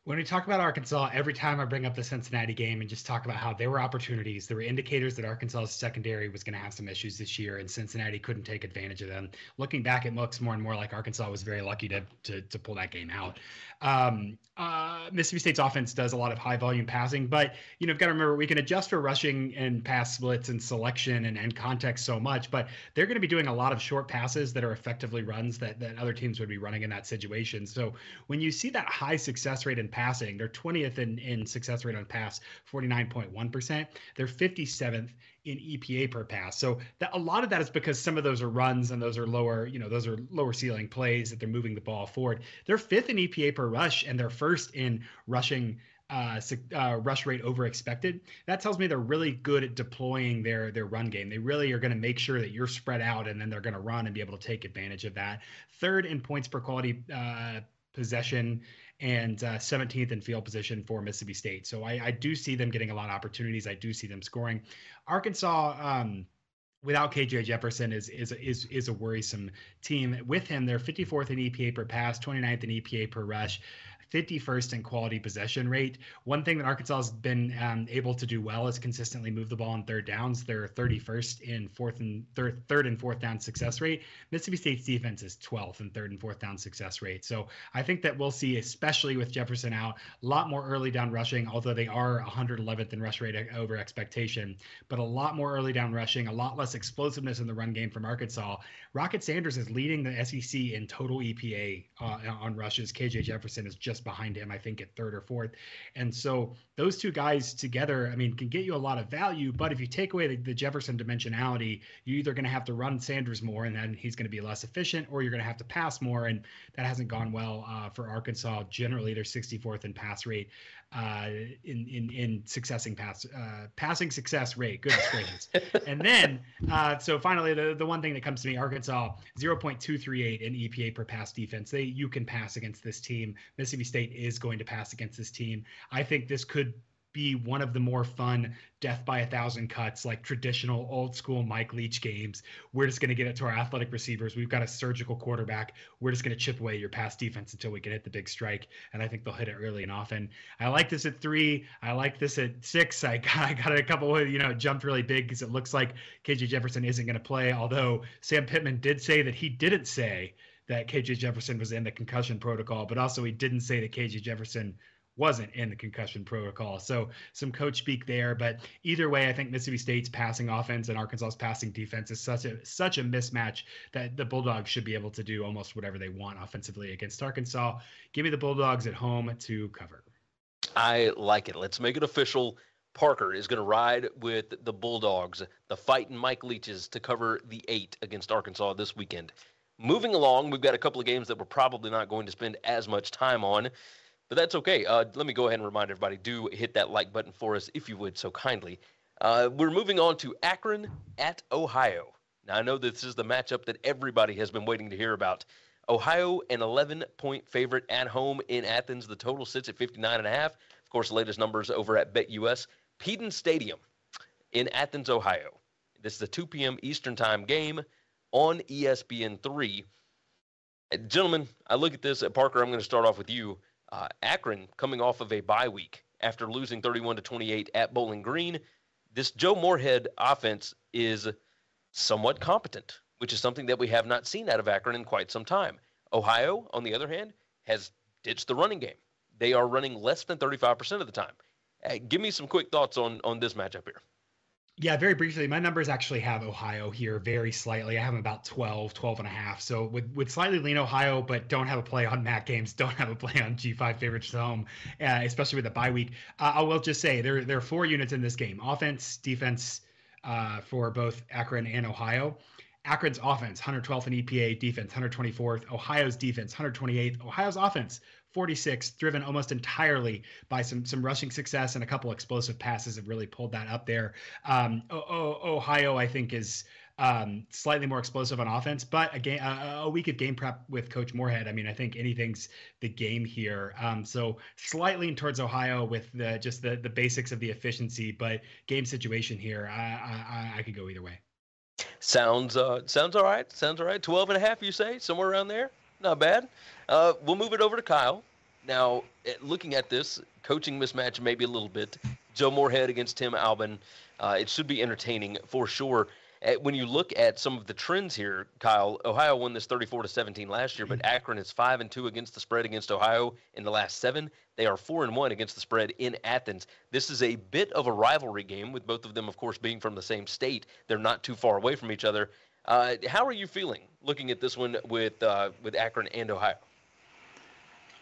When we talk about Arkansas, every time I bring up the Cincinnati game and just talk about how there were opportunities, there were indicators that Arkansas's secondary was going to have some issues this year, and Cincinnati couldn't take advantage of them. Looking back, it looks more and more like Arkansas was very lucky to to, to pull that game out. Um, uh, Mississippi State's offense does a lot of high volume passing, but you know, you've got to remember we can adjust for rushing and pass splits and selection and, and context so much, but they're going to be doing a lot of short passes that are effectively runs that, that other teams would be running in that situation. So when you see that high success rate in passing, they're 20th in, in success rate on pass, 49.1%. They're 57th in EPA per pass. So that a lot of that is because some of those are runs and those are lower, you know, those are lower ceiling plays that they're moving the ball forward. They're fifth in EPA per rush and they're first in rushing uh, uh, rush rate over expected. That tells me they're really good at deploying their their run game. They really are going to make sure that you're spread out, and then they're going to run and be able to take advantage of that. Third in points per quality uh, possession and uh, 17th in field position for Mississippi State. So I, I, do see them getting a lot of opportunities. I do see them scoring. Arkansas. Um, without KJ Jefferson is is is is a worrisome team. With him, they're 54th in EPA per pass, 29th in EPA per rush. 51st in quality possession rate. One thing that Arkansas has been um, able to do well is consistently move the ball on third downs. They're 31st in fourth and third, third and fourth down success rate. Mississippi State's defense is 12th in third and fourth down success rate. So I think that we'll see, especially with Jefferson out, a lot more early down rushing, although they are 111th in rush rate over expectation, but a lot more early down rushing, a lot less explosiveness in the run game from Arkansas. Rocket Sanders is leading the SEC in total EPA uh, on rushes. KJ Jefferson is just just behind him, I think, at third or fourth. And so those two guys together, I mean, can get you a lot of value. But if you take away the, the Jefferson dimensionality, you're either going to have to run Sanders more, and then he's going to be less efficient, or you're going to have to pass more, and that hasn't gone well uh, for Arkansas. Generally, they're 64th in pass rate uh, in in in successing pass uh, passing success rate. Goodness gracious! and then uh, so finally, the the one thing that comes to me, Arkansas 0.238 in EPA per pass defense. They you can pass against this team. Mississippi State is going to pass against this team. I think this could be one of the more fun death by a thousand cuts, like traditional old school Mike Leach games. We're just going to get it to our athletic receivers. We've got a surgical quarterback. We're just going to chip away your pass defense until we can hit the big strike. And I think they'll hit it early and often. I like this at three. I like this at six. I *laughs* got, I got it a couple of, you know, jumped really big because it looks like KJ Jefferson isn't going to play. Although Sam Pittman did say that he didn't say that KJ Jefferson was in the concussion protocol, but also he didn't say that KJ Jefferson wasn't in the concussion protocol. So some coach speak there, but either way, I think Mississippi State's passing offense and Arkansas's passing defense is such a such a mismatch that the Bulldogs should be able to do almost whatever they want offensively against Arkansas. Give me the Bulldogs at home to cover. I like it. Let's make it official. Parker is going to ride with the Bulldogs, the fighting Mike Leaches, to cover the eight against Arkansas this weekend. Moving along, we've got a couple of games that we're probably not going to spend as much time on. But that's okay. Uh, let me go ahead and remind everybody do hit that like button for us if you would so kindly. Uh, we're moving on to Akron at Ohio. Now, I know this is the matchup that everybody has been waiting to hear about. Ohio, an 11 point favorite at home in Athens. The total sits at 59 and a half. Of course, the latest numbers over at BetUS. Peden Stadium in Athens, Ohio. This is a 2 p.m. Eastern Time game on ESPN3. Gentlemen, I look at this. Parker, I'm going to start off with you. Uh, Akron coming off of a bye week after losing 31 to 28 at Bowling Green. This Joe Moorhead offense is somewhat competent, which is something that we have not seen out of Akron in quite some time. Ohio, on the other hand, has ditched the running game. They are running less than 35% of the time. Uh, give me some quick thoughts on on this matchup here. Yeah, very briefly, my numbers actually have Ohio here very slightly. I have them about 12, 12 and a half. So would, would slightly lean Ohio, but don't have a play on MAC games, *laughs* don't have a play on G5 favorites at home, uh, especially with the bye week. Uh, I will just say there, there are four units in this game offense, defense uh, for both Akron and Ohio. Akron's offense, 112th in EPA, defense, 124th. Ohio's defense, 128th. Ohio's offense, 46, driven almost entirely by some some rushing success and a couple explosive passes have really pulled that up there. Um, Ohio, I think, is um, slightly more explosive on offense, but a, game, a, a, week of game prep with Coach Moorhead. I mean, I think anything's the game here. Um, so slightly in towards Ohio with the just the the basics of the efficiency, but game situation here, I I, I could go either way. Sounds uh, sounds all right. Sounds all right. 12 and a half, you say, somewhere around there. Not bad. Uh, we'll move it over to Kyle. Now, eh, looking at this coaching mismatch, maybe a little bit. Joe Moorhead against Tim Albin. Uh, it should be entertaining for sure. Eh, when you look at some of the trends here, Kyle, Ohio won this 34 to 17 last year, but. Akron is five and two against the spread against Ohio in the last seven. They are four and one against the spread in Athens. This is a bit of a rivalry game, with both of them, of course, being from the same state. They're not too far away from each other. Uh, how are you feeling looking at this one with uh, with Akron and Ohio?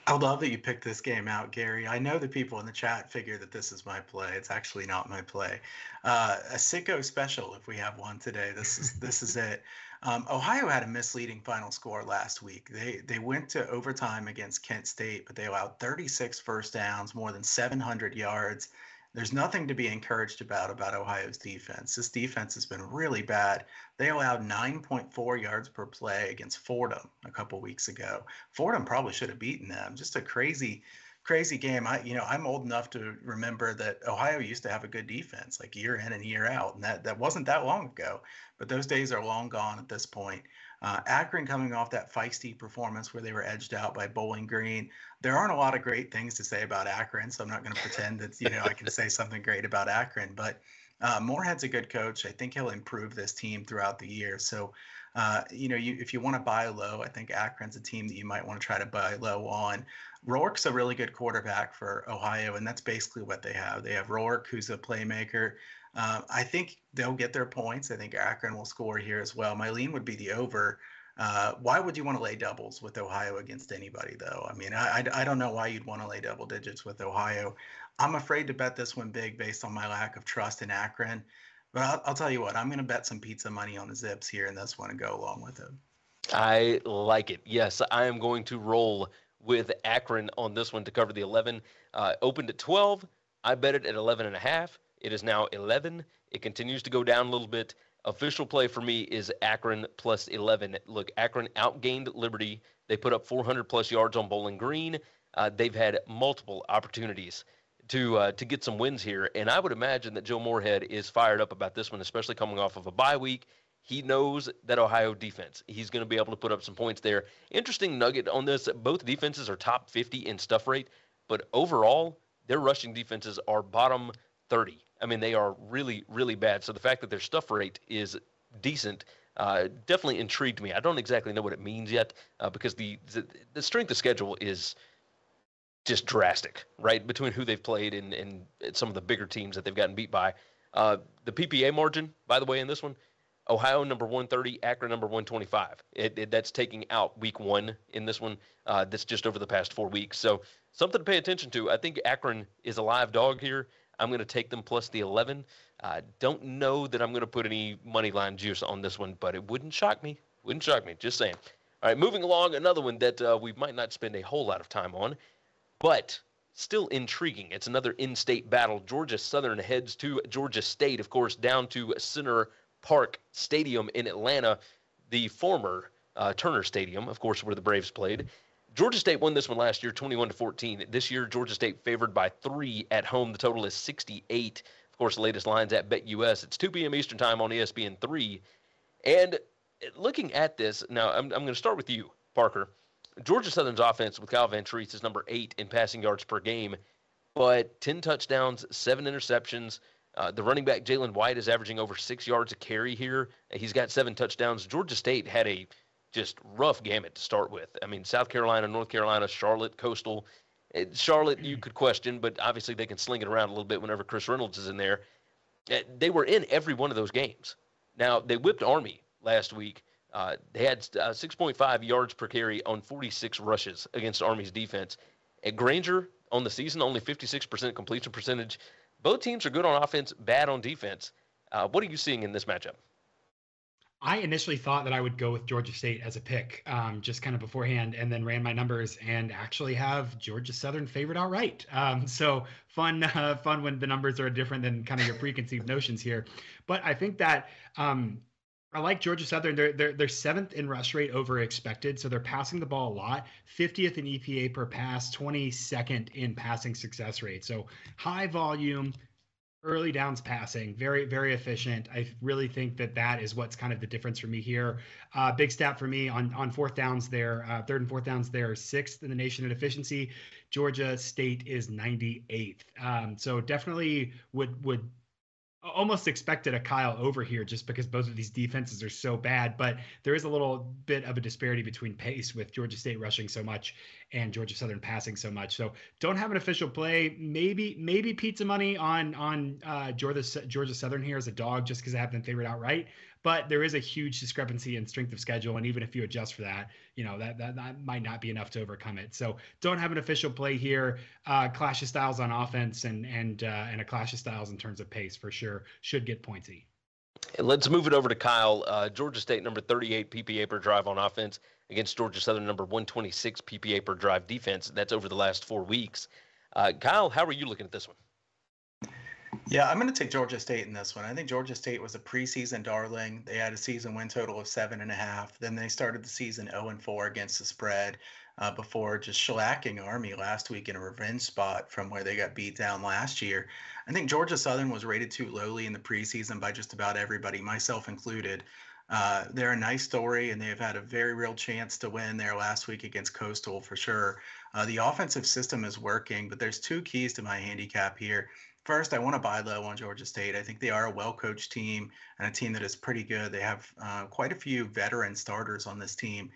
I love that you picked this game out, Gary. I know the people in the chat figure that this is my play. It's actually not my play. Uh, a sicko special, if we have one today. This is *laughs* this is it. Um, Ohio had a misleading final score last week. They they went to overtime against Kent State, but they allowed 36 first downs, more than 700 yards, there's nothing to be encouraged about about Ohio's defense. This defense has been really bad. They allowed 9.4 yards per play against Fordham a couple weeks ago. Fordham probably should have beaten them. Just a crazy, crazy game. I, you know, I'm old enough to remember that Ohio used to have a good defense, like year in and year out, and that that wasn't that long ago. But those days are long gone at this point. Uh, Akron coming off that feisty performance where they were edged out by Bowling Green. There aren't a lot of great things to say about Akron, so I'm not going to pretend that you know I can say something great about Akron. But uh, Moorhead's a good coach. I think he'll improve this team throughout the year. So, uh, you know, you, if you want to buy low, I think Akron's a team that you might want to try to buy low on. Rourke's a really good quarterback for Ohio, and that's basically what they have. They have Rourke, who's a playmaker. Uh, I think they'll get their points. I think Akron will score here as well. My lean would be the over. Uh, why would you want to lay doubles with Ohio against anybody, though? I mean, I, I, don't know why you'd want to lay double digits with Ohio. I'm afraid to bet this one big based on my lack of trust in Akron. But I'll, I'll tell you what, I'm going to bet some pizza money on the Zips here in this one and go along with it. I like it. Yes, I am going to roll with Akron on this one to cover the 11. Uh, opened at 12. I bet it at 11 and a half. It is now 11. It continues to go down a little bit. Official play for me is Akron plus 11. Look, Akron outgained Liberty. They put up 400 plus yards on Bowling Green. Uh, they've had multiple opportunities to uh, to get some wins here, and I would imagine that Joe Moorhead is fired up about this one, especially coming off of a bye week. He knows that Ohio defense. He's going to be able to put up some points there. Interesting nugget on this: both defenses are top 50 in stuff rate, but overall, their rushing defenses are bottom 30. I mean, they are really, really bad. So the fact that their stuff rate is decent uh, definitely intrigued me. I don't exactly know what it means yet uh, because the, the, the strength of schedule is just drastic, right? Between who they've played and, and some of the bigger teams that they've gotten beat by. Uh, the PPA margin, by the way, in this one, Ohio number 130, Akron number 125. It, it, that's taking out week one in this one. Uh, that's just over the past four weeks. So something to pay attention to. I think Akron is a live dog here. I'm going to take them plus the 11. Uh, don't know that I'm going to put any money line juice on this one, but it wouldn't shock me. Wouldn't shock me. Just saying. All right, moving along, another one that uh, we might not spend a whole lot of time on, but still intriguing. It's another in-state battle. Georgia Southern heads to Georgia State, of course, down to Center Parc Stadium in Atlanta, the former uh, Turner Stadium, of course, where the Braves played. Georgia State won this one last year, 21 to 14. This year, Georgia State favored by three at home. The total is 68. Of course, the latest lines at BetUS. It's 2 p.m. Eastern Time on ESPN three. And looking at this now, I'm, I'm going to start with you, Parker. Georgia Southern's offense with Kyle Vantrease is number eight in passing yards per game, but 10 touchdowns, seven interceptions. Uh, the running back Jalen White is averaging over six yards a carry here. He's got seven touchdowns. Georgia State had a just rough gamut to start with. I mean, South Carolina, North Carolina, Charlotte, Coastal. Charlotte, you could question, but obviously they can sling it around a little bit whenever Chris Reynolds is in there. Eh, they were in every one of those games. Now they whipped Army last week. Uh, they had uh, 6.5 yards per carry on 46 rushes against Army's defense. At Grainger on the season, only 56% completion percentage. Both teams are good on offense, bad on defense. Uh, what are you seeing in this matchup? I initially thought that I would go with Georgia State as a pick, um, just kind of beforehand, and then ran my numbers and actually have Georgia Southern favored outright. Um, *laughs* so fun, uh, fun when the numbers are different than kind of your preconceived *laughs* notions here. But I think that um, I like Georgia Southern. They're, they're they're seventh in rush rate over expected, so they're passing the ball a lot. 50th in EPA per pass, 22nd in passing success rate. So high volume, early downs passing, very, very efficient. I really think that that is what's kind of the difference for me here. Uh, big stat for me on on fourth downs there, uh, third and fourth downs there, sixth in the nation in efficiency. Georgia State is 98th. Um, so definitely would would almost expected a Kyle over here just because both of these defenses are so bad. But there is a little bit of a disparity between pace with Georgia State rushing so much and Georgia Southern passing so much. So don't have an official play. Maybe maybe pizza money on on uh, Georgia Georgia Southern here as a dog just because I have them favored outright but there is a huge discrepancy in strength of schedule and even if you adjust for that you know that, that, that might not be enough to overcome it. So don't have an official play here. Uh, clash of styles on offense and and uh, and a clash of styles in terms of pace for sure should get pointy. Let's move it over to kyle. Uh, georgia state number 38 ppa per drive on offense against georgia southern number 126 ppa per drive defense. That's over the last four weeks. Uh, kyle how are you looking at this one yeah, I'm going to take Georgia State in this one. I think Georgia State was a preseason darling. They had a season win total of seven and a half. Then they started the season 0 and 4 against the spread uh, before just shellacking Army last week in a revenge spot from where they got beat down last year. I think Georgia Southern was rated too lowly in the preseason by just about everybody, myself included. Uh, they're a nice story, and they've had a very real chance to win there last week against Coastal for sure. Uh, the offensive system is working, but there's two keys to my handicap here first, I want to buy low on Georgia State. I think they are a well coached team and a team that is pretty good. They have uh, quite a few veteran starters on this team.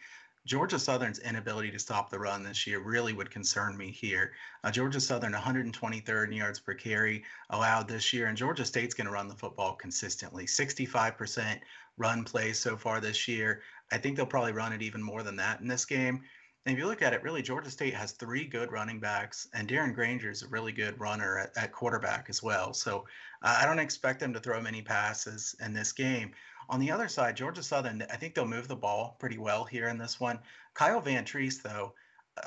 Georgia Southern's inability to stop the run this year really would concern me here. Uh, Georgia Southern 123rd yards per carry allowed this year, and Georgia State's going to run the football consistently. 65% run plays so far this year. I think they'll probably run it even more than that in this game. And if you look at it, really, Georgia State has three good running backs, and Darren Grainger is a really good runner at, at quarterback as well. So uh, I don't expect them to throw many passes in this game. On the other side, Georgia Southern, I think they'll move the ball pretty well here in this one. Kyle Vantrease, though,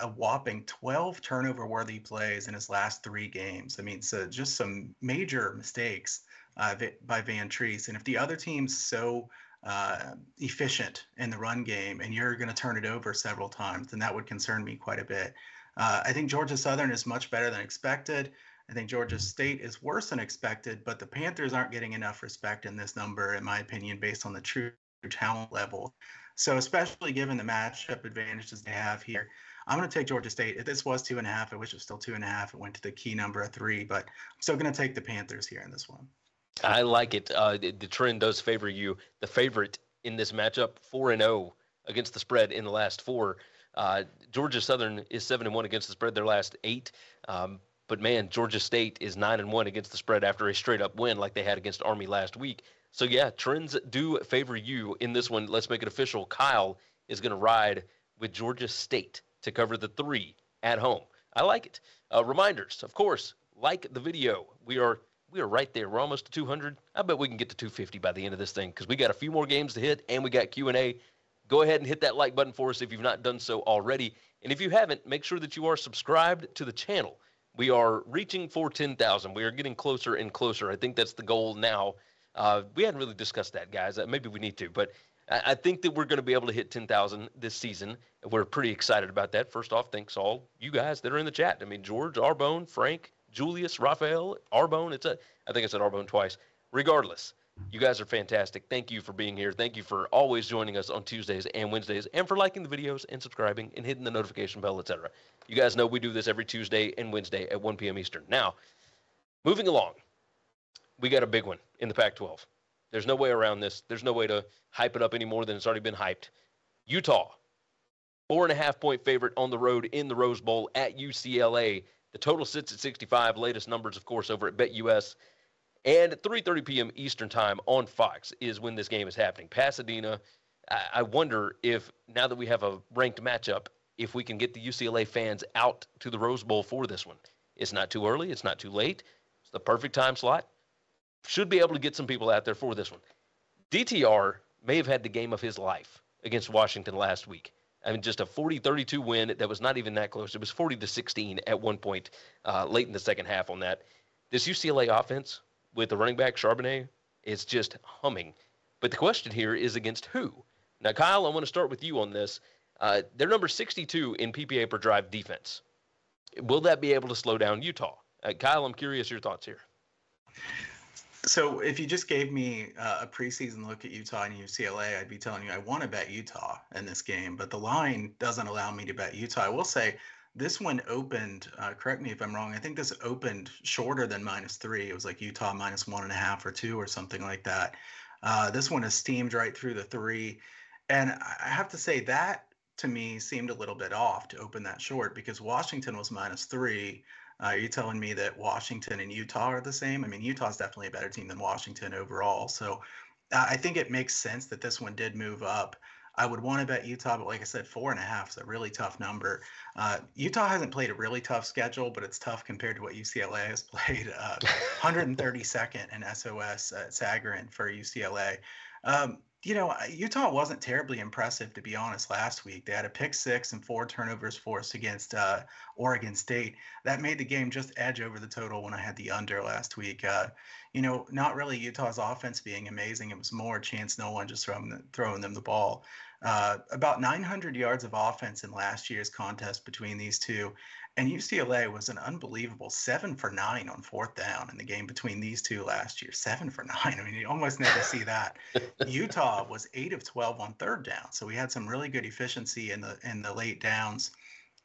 a whopping 12 turnover worthy plays in his last three games. I mean, so just some major mistakes uh, by Vantrease. And if the other team's so uh, efficient in the run game and you're going to turn it over several times, then that would concern me quite a bit. Uh, I think Georgia Southern is much better than expected. I think Georgia State is worse than expected, but the Panthers aren't getting enough respect in this number, in my opinion, based on the true talent level. So, especially given the matchup advantages they have here, I'm going to take Georgia State. If this was two and a half, I wish it was still two and a half. It went to the key number of three, but I'm still going to take the Panthers here in this one. I like it. Uh, the, trend does favor you. The favorite in this matchup, four and zero oh against the spread in the last four. Uh, Georgia Southern is seven and one against the spread their last eight. Um, but man, Georgia State is nine and one against the spread after a straight up win like they had against Army last week. So yeah, trends do favor you in this one. Let's make it official. Kyle is going to ride with Georgia State to cover the three at home. I like it. Uh, reminders, of course, like the video. We are we are right there. We're almost to 200. I bet we can get to 250 by the end of this thing because we got a few more games to hit and we got Q&A. Go ahead and hit that like button for us if you've not done so already. And if you haven't, make sure that you are subscribed to the channel. We are reaching for 10,000. We are getting closer and closer. I think that's the goal now. Uh, we hadn't really discussed that, guys. Uh, maybe we need to, but I, I think that we're going to be able to hit 10,000 this season. We're pretty excited about that. First off, thanks all you guys that are in the chat. I mean, George, Arbone, Frank, Julius, Raphael, Arbone. It's a, I think I said Arbone twice. Regardless, you guys are fantastic. Thank you for being here. Thank you for always joining us on Tuesdays and Wednesdays, and for liking the videos and subscribing and hitting the notification bell, etc. You guys know we do this every Tuesday and Wednesday at 1 p.m. Eastern. Now, moving along, we got a big one in the Pac-12. There's no way around this. There's no way to hype it up any more than it's already been hyped. Utah, four and a half point favorite on the road in the Rose Bowl at UCLA. The total sits at 65. Latest numbers, of course, over at BetUS. And 3:30 p.m. Eastern Time on Fox is when this game is happening. Pasadena. I wonder if now that we have a ranked matchup, if we can get the UCLA fans out to the Rose Bowl for this one. It's not too early. It's not too late. It's the perfect time slot. Should be able to get some people out there for this one. DTR may have had the game of his life against Washington last week. I mean, just a 40-32 win that was not even that close. It was 40 to 16 at one point uh, late in the second half on that. This UCLA offense with the running back Charbonnet is just humming. But the question here is against who? Now, Kyle, I want to start with you on this. Uh, they're number 62 in PPA per drive defense. Will that be able to slow down Utah? Uh, Kyle, I'm curious your thoughts here. So, if you just gave me uh, a preseason look at Utah and UCLA, I'd be telling you I want to bet Utah in this game, but the line doesn't allow me to bet Utah. I will say this one opened, uh, correct me if I'm wrong, I think this opened shorter than minus three. It was like Utah minus one and a half or two or something like that. Uh, this one has steamed right through the three. And I have to say that to me seemed a little bit off to open that short because Washington was minus three. Uh, are you telling me that Washington and Utah are the same? I mean, Utah's definitely a better team than Washington overall. So uh, I think it makes sense that this one did move up. I would want to bet Utah, but like I said, four and a half is a really tough number. Uh, Utah hasn't played a really tough schedule, but it's tough compared to what UCLA has *laughs* played. Uh, 132nd in SOS at Sagarin for UCLA. Um, you know, Utah wasn't terribly impressive, to be honest, last week. They had a pick six and four turnovers forced against uh, Oregon State. That made the game just edge over the total when I had the under last week. Uh, you know, not really Utah's offense being amazing. It was more Chance Nolan just throwing, the, throwing them the ball. Uh, about 900 yards of offense in last year's contest between these two. And UCLA was an unbelievable seven for nine on fourth down in the game between these two last year. Seven for *laughs* nine. I mean, you almost never see that. Utah *laughs* was eight of 12 on third down. So we had some really good efficiency in the in the late downs.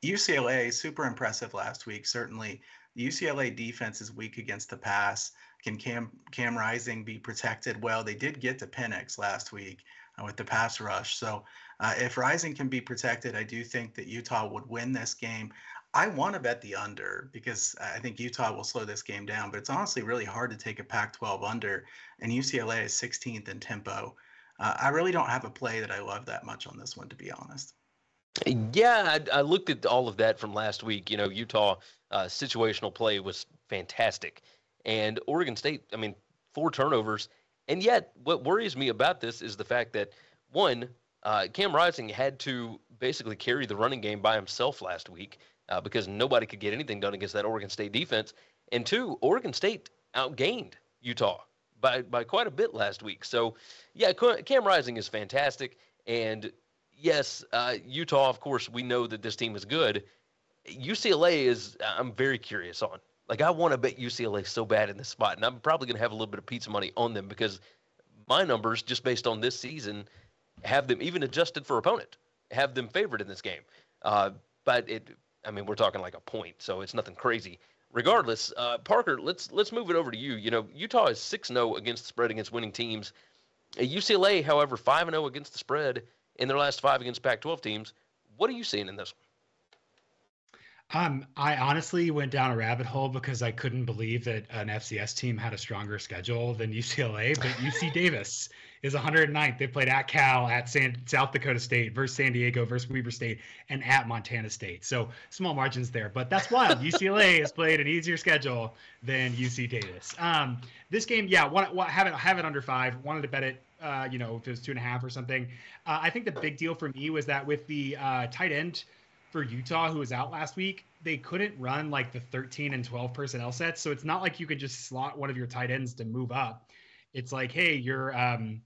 UCLA super impressive last week. Certainly, the UCLA defense is weak against the pass. Can Cam Cam Rising be protected? Well, they did get to Penix last week uh, with the pass rush. So uh, if Rising can be protected, I do think that Utah would win this game. I want to bet the under because I think Utah will slow this game down, but it's honestly really hard to take a Pac 12 under, and UCLA is 16th in tempo. Uh, I really don't have a play that I love that much on this one, to be honest. Yeah, I, I looked at all of that from last week. You know, Utah uh, situational play was fantastic. And Oregon State, I mean, four turnovers. And yet, what worries me about this is the fact that, one, uh, Cam Rising had to basically carry the running game by himself last week uh, because nobody could get anything done against that Oregon State defense. And two, Oregon State outgained Utah by by quite a bit last week. So, yeah, Cam Rising is fantastic. And yes, uh, Utah, of course, we know that this team is good. UCLA is, I'm very curious on. Like, I want to bet UCLA so bad in this spot. And I'm probably going to have a little bit of pizza money on them because my numbers, just based on this season, have them even adjusted for opponent, have them favored in this game. Uh, but it I mean, we're talking like a point, so it's nothing crazy. Regardless, uh, Parker, let's let's move it over to you. You know, Utah is six zero oh against the spread against winning teams. UCLA, however, five zero oh against the spread in their last five against Pac-12 teams. What are you seeing in this one? Um, I honestly went down a rabbit hole because I couldn't believe that an FCS team had a stronger schedule than UCLA, but *laughs* UC Davis is 109th. They played at Cal, at San, South Dakota State, versus San Diego, versus Weber State, and at Montana State. So small margins there, but that's wild. *laughs* UCLA has played an easier schedule than UC Davis. Um, this game, yeah, what, what, have it have it under five. Wanted to bet it. Uh, you know, if it was two and a half or something. Uh, I think the big deal for me was that with the uh, tight end for Utah, who was out last week, they couldn't run like the 13 and 12 personnel sets. So it's not like you could just slot one of your tight ends to move up. It's like, hey, your um,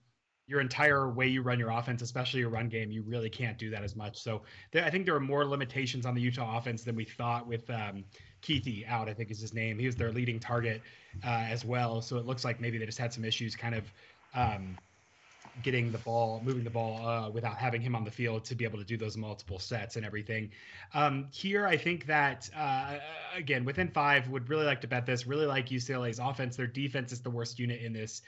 your entire way you run your offense, especially your run game, you really can't do that as much. So I think there are more limitations on the Utah offense than we thought with um, Kuithe out. I think is his name. He was their leading target uh, as well. So it looks like maybe they just had some issues, kind of. Um, getting the ball, moving the ball uh, without having him on the field to be able to do those multiple sets and everything. Um, here, I think that uh, again within five would really like to bet this. Really like UCLA's offense. Their defense is the worst unit in this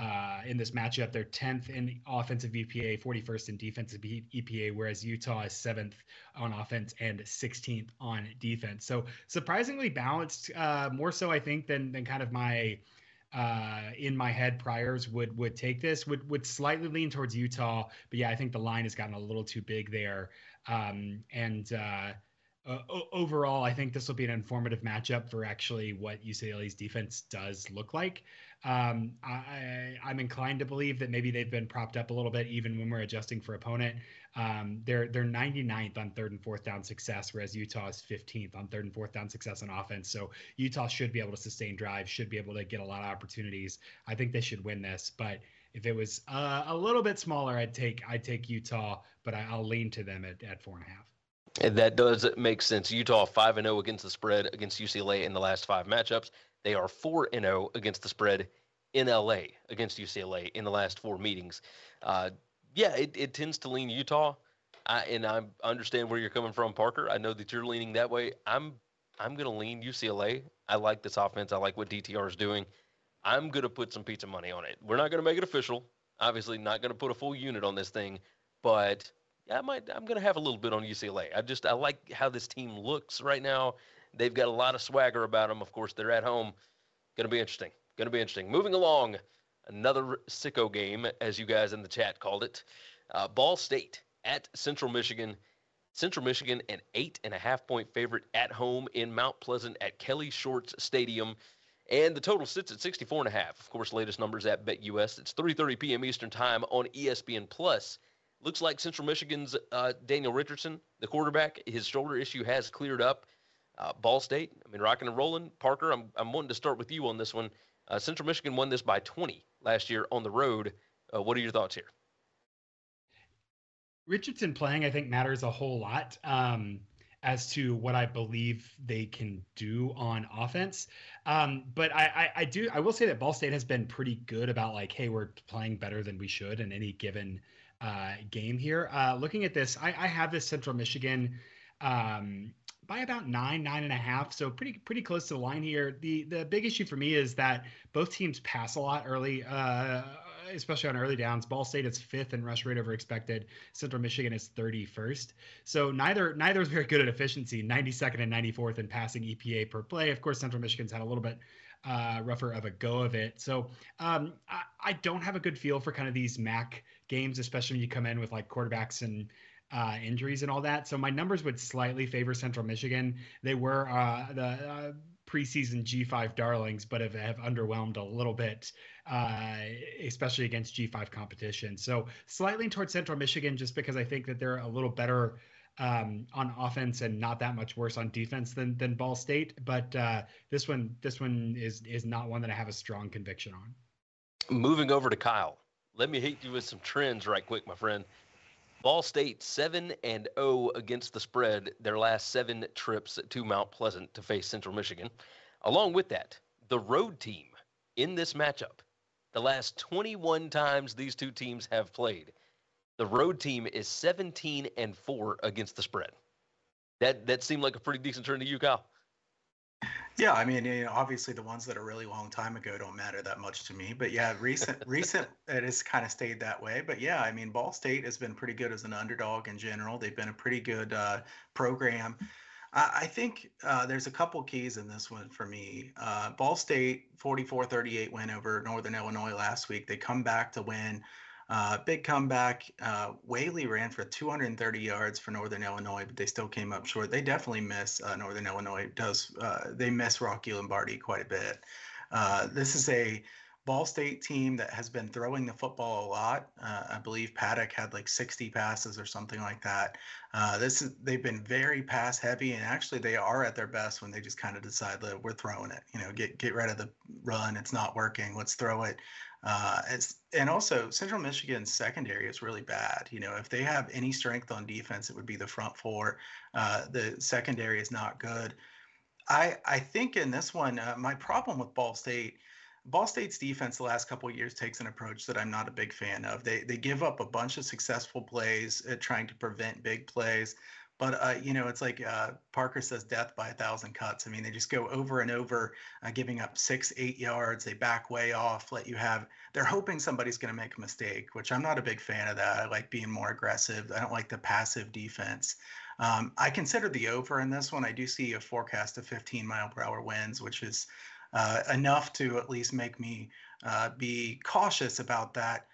uh, in this matchup. They're 10th in offensive EPA, 41st in defensive EPA, whereas Utah is seventh on offense and 16th on defense. So surprisingly balanced, uh, more so I think than than kind of my uh, in my head priors would would take this would would slightly lean towards Utah, but yeah, I think the line has gotten a little too big there. Um, and uh, uh, overall, I think this will be an informative matchup for actually what UCLA's defense does look like. Um, I, I'm inclined to believe that maybe they've been propped up a little bit, even when we're adjusting for opponent. Um, they're they're 99th on third and fourth down success, whereas Utah is 15th on third and fourth down success on offense. So Utah should be able to sustain drives, should be able to get a lot of opportunities. I think they should win this, but if it was uh, a little bit smaller, I'd take I'd take Utah, but I, will lean to them at, at four and a half. And that does make sense. Utah five and zero oh against the spread against UCLA in the last five matchups. They are four and zero oh against the spread in LA against UCLA in the last four meetings. Uh, yeah, it, it tends to lean Utah. I, and I understand where you're coming from, Parker. I know that you're leaning that way. I'm I'm going to lean UCLA. I like this offense. I like what DTR is doing. I'm going to put some pizza money on it. We're not going to make it official. Obviously, not going to put a full unit on this thing, but I might. I'm going to have a little bit on UCLA. I just I like how this team looks right now. They've got a lot of swagger about them. Of course, they're at home. Going to be interesting. Going to be interesting. Moving along, another sicko game, as you guys in the chat called it. Uh, Ball State at Central Michigan. Central Michigan, an eight and a half point favorite at home in Mount Pleasant at Kelly Shorts Stadium. And the total sits at 64 and a half. Of course, latest numbers at BetUS. It's 3:30 p.m. Eastern Time on ESPN Plus. Looks like Central Michigan's uh, Daniel Richardson, the quarterback, his shoulder issue has cleared up. Uh, Ball State, I mean, rocking and rolling. Parker, I'm, I'm wanting to start with you on this one. Uh, Central Michigan won this by 20 last year on the road. Uh, what are your thoughts here? Richardson playing, I think, matters a whole lot um, as to what I believe they can do on offense. Um, but I, I, I, do, I will say that Ball State has been pretty good about like, hey, we're playing better than we should in any given uh, game here. Uh, looking at this, I, I have this Central Michigan um, by about nine, nine and a half. So pretty pretty close to the line here. The the big issue for me is that both teams pass a lot early, uh, especially on early downs. Ball State is fifth in rush rate over expected. Central Michigan is 31st. So neither neither is very good at efficiency. 92nd and 94th in passing EPA per play. Of course, Central Michigan's had a little bit uh, rougher of a go of it. So um, I, I, don't have a good feel for kind of these MAC games, especially when you come in with like quarterbacks and uh, injuries and all that. So my numbers would slightly favor Central Michigan. They were uh, the uh, preseason G5 darlings, but have, have underwhelmed a little bit, uh, especially against G5 competition. So slightly towards Central Michigan, just because I think that they're a little better um, on offense and not that much worse on defense than than Ball State. But uh, this one this one is is not one that I have a strong conviction on. Moving over to Kyle, let me hit you with some trends right quick, my friend. Ball State 7 and 0 against the spread their last 7 trips to Mount Pleasant to face Central Michigan. Along with that, the road team in this matchup, the last 21 times these two teams have played, the road team is 17 and 4 against the spread. That that seemed like a pretty decent turn to you, Kyle. Yeah, I mean, you know, obviously the ones that are really long time ago don't matter that much to me. But yeah, recent recent *laughs* it has kind of stayed that way. But yeah, I mean, Ball State has been pretty good as an underdog in general. They've been a pretty good uh, program. I, I think uh, there's a couple keys in this one for me. Uh, Ball State 44-38 win over Northern Illinois last week. They come back to win. Uh, big comeback. Uh, Waylee ran for 230 yards for Northern Illinois, but they still came up short. They definitely miss uh, Northern Illinois. Does uh, they miss Rocky Lombardi quite a bit? Uh, this is a Ball State team that has been throwing the football a lot. Uh, I believe Paddock had like 60 passes or something like that. Uh, this is they've been very pass heavy, and actually they are at their best when they just kind of decide that we're throwing it. You know, get get rid of the run. It's not working. Let's throw it. Uh, and also Central Michigan's secondary is really bad. You know, if they have any strength on defense, it would be the front four. Uh, the secondary is not good. I I think in this one, uh, my problem with Ball State. Ball State's defense the last couple of years takes an approach that I'm not a big fan of. They they give up a bunch of successful plays at trying to prevent big plays. But uh, you know, it's like uh, Parker says, death by a thousand cuts. I mean, they just go over and over, uh, giving up six, eight yards. They back way off. Let you have. They're hoping somebody's going to make a mistake, which I'm not a big fan of that. I like being more aggressive. I don't like the passive defense. Um, I consider the over in this one. I do see a forecast of 15 mile per hour winds, which is uh, enough to at least make me uh, be cautious about that.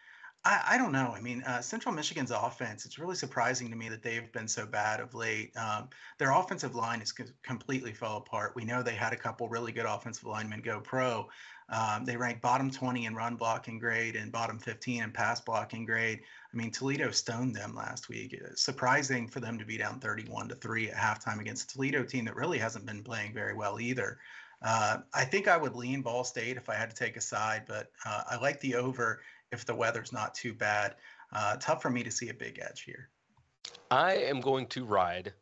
I, I don't know. I mean, uh, Central Michigan's offense, it's really surprising to me that they've been so bad of late. Um, their offensive line has co- completely fell apart. We know they had a couple really good offensive linemen go pro. Um, they ranked bottom 20 in run blocking grade and bottom 15 in pass blocking grade. I mean, Toledo stoned them last week. It's surprising for them to be down 31 to 3 at halftime against a Toledo team that really hasn't been playing very well either. Uh, I think I would lean Ball State if I had to take a side, but uh, I like the over if the weather's not too bad. Uh, tough for me to see a big edge here. I am going to ride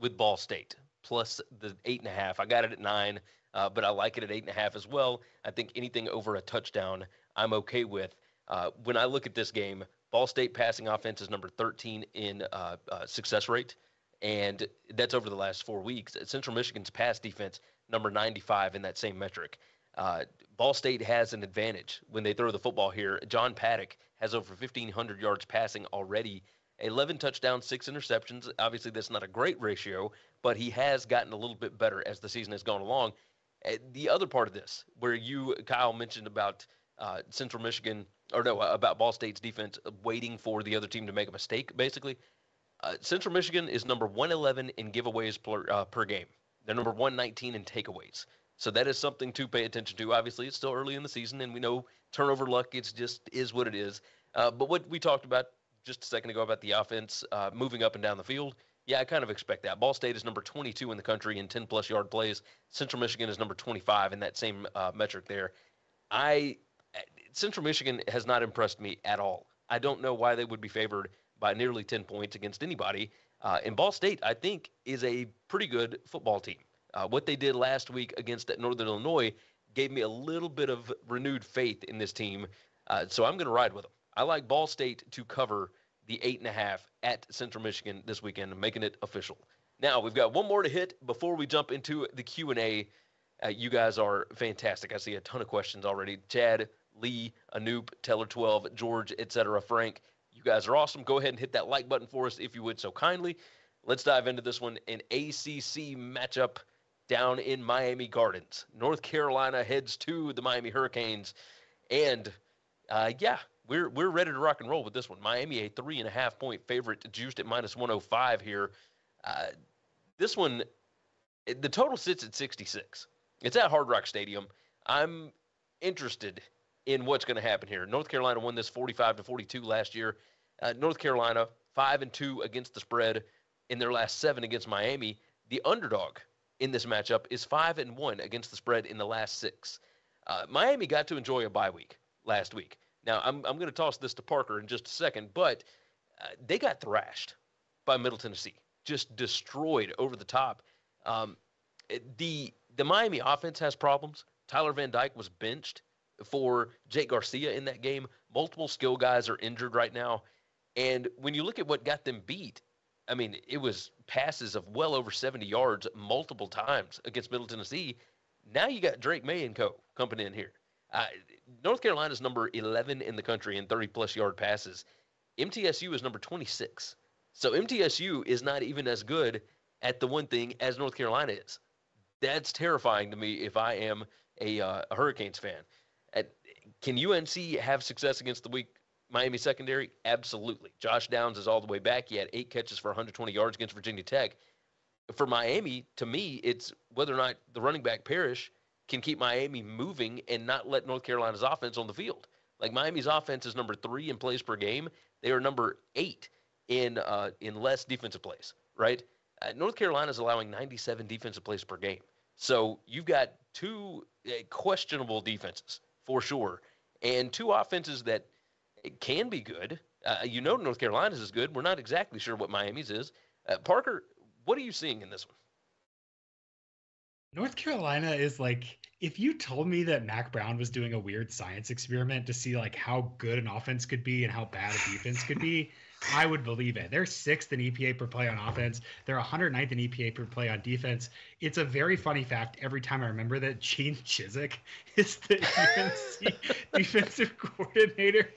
with Ball State plus the eight and a half. I got it at nine, uh, but I like it at eight and a half as well. I think anything over a touchdown, I'm okay with. Uh, when I look at this game, Ball State passing offense is number 13 in uh, uh, success rate, and that's over the last four weeks. Central Michigan's pass defense, number 95 in that same metric. Uh, Ball State has an advantage when they throw the football here. John Paddock has over 1,500 yards passing already, 11 touchdowns, six interceptions. Obviously, that's not a great ratio, but he has gotten a little bit better as the season has gone along. Uh, the other part of this, where you, Kyle, mentioned about uh, Central Michigan, or no, about Ball State's defense waiting for the other team to make a mistake, basically. Uh, Central Michigan is number 111 in giveaways per, uh, per game. They're number 119 in takeaways. So that is something to pay attention to. Obviously, it's still early in the season, and we know turnover luck. It's just is what it is. Uh, but what we talked about just a second ago about the offense uh, moving up and down the field, yeah, I kind of expect that. Ball State is number 22 in the country in 10 plus yard plays. Central Michigan is number 25 in that same uh, metric there. I Central Michigan has not impressed me at all. I don't know why they would be favored by nearly 10 points against anybody. Uh, and Ball State, I think, is a pretty good football team. Uh, what they did last week against Northern Illinois gave me a little bit of renewed faith in this team. Uh, so I'm going to ride with them. I like Ball State to cover the eight and a half at Central Michigan this weekend, making it official. Now we've got one more to hit before we jump into the Q and A. Uh, you guys are fantastic. I see a ton of questions already. Chad, Lee, Anoop, Teller 12, George, etc. Frank, you guys are awesome. Go ahead and hit that like button for us if you would so kindly. Let's dive into this one. An ACC matchup down in Miami Gardens. North Carolina heads to the Miami Hurricanes, and uh, yeah, we're we're ready to rock and roll with this one. Miami a three and a half point favorite, juiced at minus 105 here. Uh, this one, the total sits at 66. It's at Hard Rock Stadium. I'm interested in what's going to happen here. North Carolina won this 45 to 42 last year. Uh, North Carolina five and two against the spread in their last seven against Miami. The underdog in this matchup is five and one against the spread in the last six. Uh, Miami got to enjoy a bye week last week. Now I'm I'm going to toss this to Parker in just a second, but uh, they got thrashed by Middle Tennessee, just destroyed over the top. Um, the the Miami offense has problems. Tyler Van Dyke was benched for Jake Garcia in that game. Multiple skill guys are injured right now. And when you look at what got them beat, I mean, it was passes of well over 70 yards multiple times against Middle Tennessee. Now you got Drake Maye and co. coming in here. Uh, North Carolina's number 11 in the country in 30 plus yard passes. MTSU is number 26. So MTSU is not even as good at the one thing as North Carolina is. That's terrifying to me if I am a, uh, a Hurricanes fan. At, can UNC have success against the weak Miami secondary? Absolutely. Josh Downs is all the way back. He had eight catches for 120 yards against Virginia Tech. For Miami, to me, it's whether or not the running back Parrish can keep Miami moving and not let North Carolina's offense on the field. Like Miami's offense is number three in plays per game. They are number eight in uh, in less defensive plays. Right? Uh, North Carolina is allowing 97 defensive plays per game. So you've got two uh, questionable defenses for sure, and two offenses that – it can be good. Uh, you know, North Carolina's is good. We're not exactly sure what Miami's is. Uh, Parker, what are you seeing in this one? North Carolina is like if you told me that Mack Brown was doing a weird science experiment to see like how good an offense could be and how bad a defense could be, *laughs* I would believe it. They're sixth in EPA per play on offense. They're 109th in EPA per play on defense. It's a very funny fact every time I remember that Gene Chizik *laughs* is the *laughs* UNC defensive coordinator.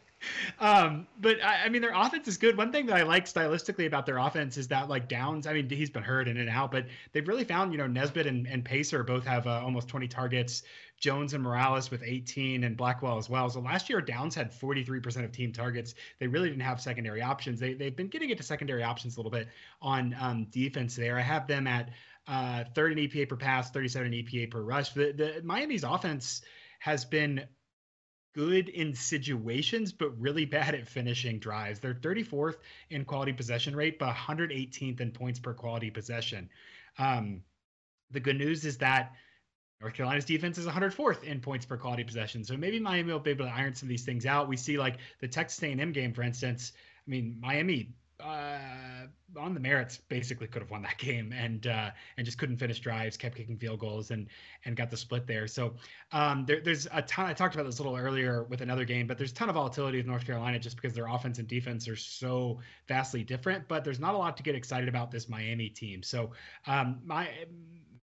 Um, but I, I, mean, their offense is good. One thing that I like stylistically about their offense is that like Downs. I mean, he's been hurt in and out, but they've really found you know Nesbitt and, and Paysour both have uh, almost 20 targets. Jones and Morales with 18 and Blackwell as well. So last year Downs had 43% of team targets. They really didn't have secondary options. They they've been getting into secondary options a little bit on um, defense there. I have them at uh, third in EPA per pass, 37 in EPA per rush. The, the Miami's offense has been good in situations, but really bad at finishing drives. They're 34th in quality possession rate, but 118th in points per quality possession. Um, the good news is that North Carolina's defense is 104th in points per quality possession. So maybe Miami will be able to iron some of these things out. We see like the Texas A&M game, for instance. I mean, Miami uh, on the merits basically could have won that *laughs* game and uh, and just couldn't finish drives, kept kicking field goals and and got the split there. So um, there, there's a ton. I talked about this a little earlier with another game, but there's a ton of volatility with North Carolina just because their offense and defense are so vastly different. But there's not a lot to get excited about this Miami team. So um, my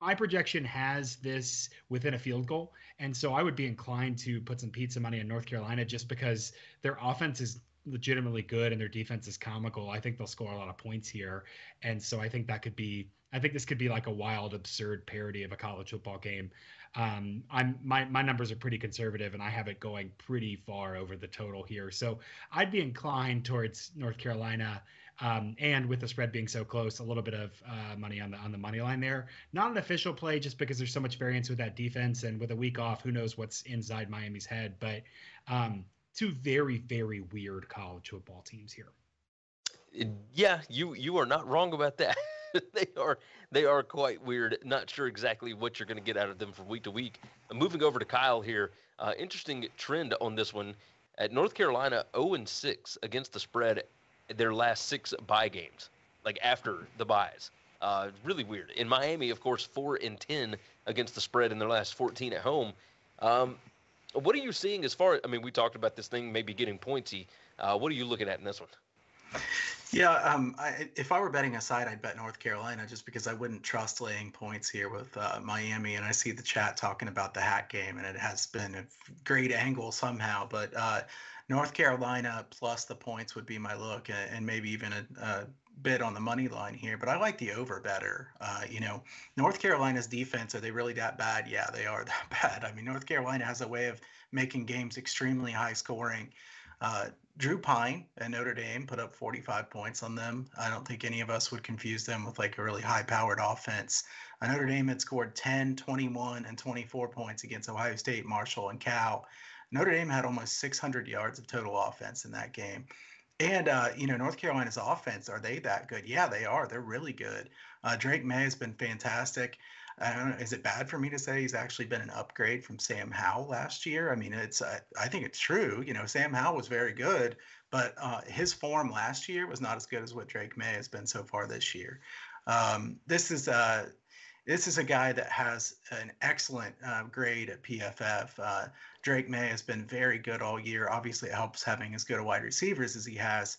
my projection has this within a field goal, and so I would be inclined to put some pizza money in North Carolina just because their offense is legitimately good and their defense is comical, I think they'll score a lot of points here. And so I think that could be I think this could be like a wild, absurd parody of a college football game. Um, I'm my my numbers are pretty conservative, and I have it going pretty far over the total here. So I'd be inclined towards North Carolina, um, and with the spread being so close, a little bit of uh, money on the on the money line there. Not an official play, just because there's so much variance with that defense, and with a week off, who knows what's inside Miami's head. But um, two very very weird college football teams here. Yeah, you you are not wrong about that. *laughs* they are they are quite weird. Not sure exactly what you're going to get out of them from week to week. Uh, moving over to Kyle here. Uh, interesting trend on this one. At North Carolina, 0 and 6 against the spread their last six bye games, like after the byes. Uh, really weird. In Miami, of course, 4 and 10 against the spread in their last 14 at home. Um, what are you seeing as far? I mean, we talked about this thing maybe getting pointy. Uh, what are you looking at in this one? Yeah, um, I, if I were betting aside, I'd bet North Carolina just because I wouldn't trust laying points here with uh, Miami. And I see the chat talking about the hat game, and it has been a great angle somehow. But uh, North Carolina plus the points would be my look, and maybe even a, a bit on the money line here. But I like the over better. Uh, you know, North Carolina's defense are they really that bad? Yeah, they are *laughs* that bad. I mean, North Carolina has a way of making games extremely high scoring. Uh, Drew Pyne at Notre Dame put up 45 points on them. I don't think any of us would confuse them with like a really high powered offense. Uh, Notre Dame had scored 10, 21, and 24 points against Ohio State, Marshall, and Cal. Notre Dame had almost 600 yards of total offense in that game. And uh, you know, North Carolina's offense, are they that good? Yeah, they are. They're really good. Uh, Drake Maye has been fantastic. Know, is it bad for me to say he's actually been an upgrade from Sam Howell last year? I mean, it's uh, I think it's true. You know, Sam Howell was very good, but uh, his form last year was not as good as what Drake Maye has been so far this year. Um, this is uh, this is a guy that has an excellent uh, grade at PFF. Uh, Drake Maye has been very good all year. Obviously, it helps having as good a wide receivers as he has.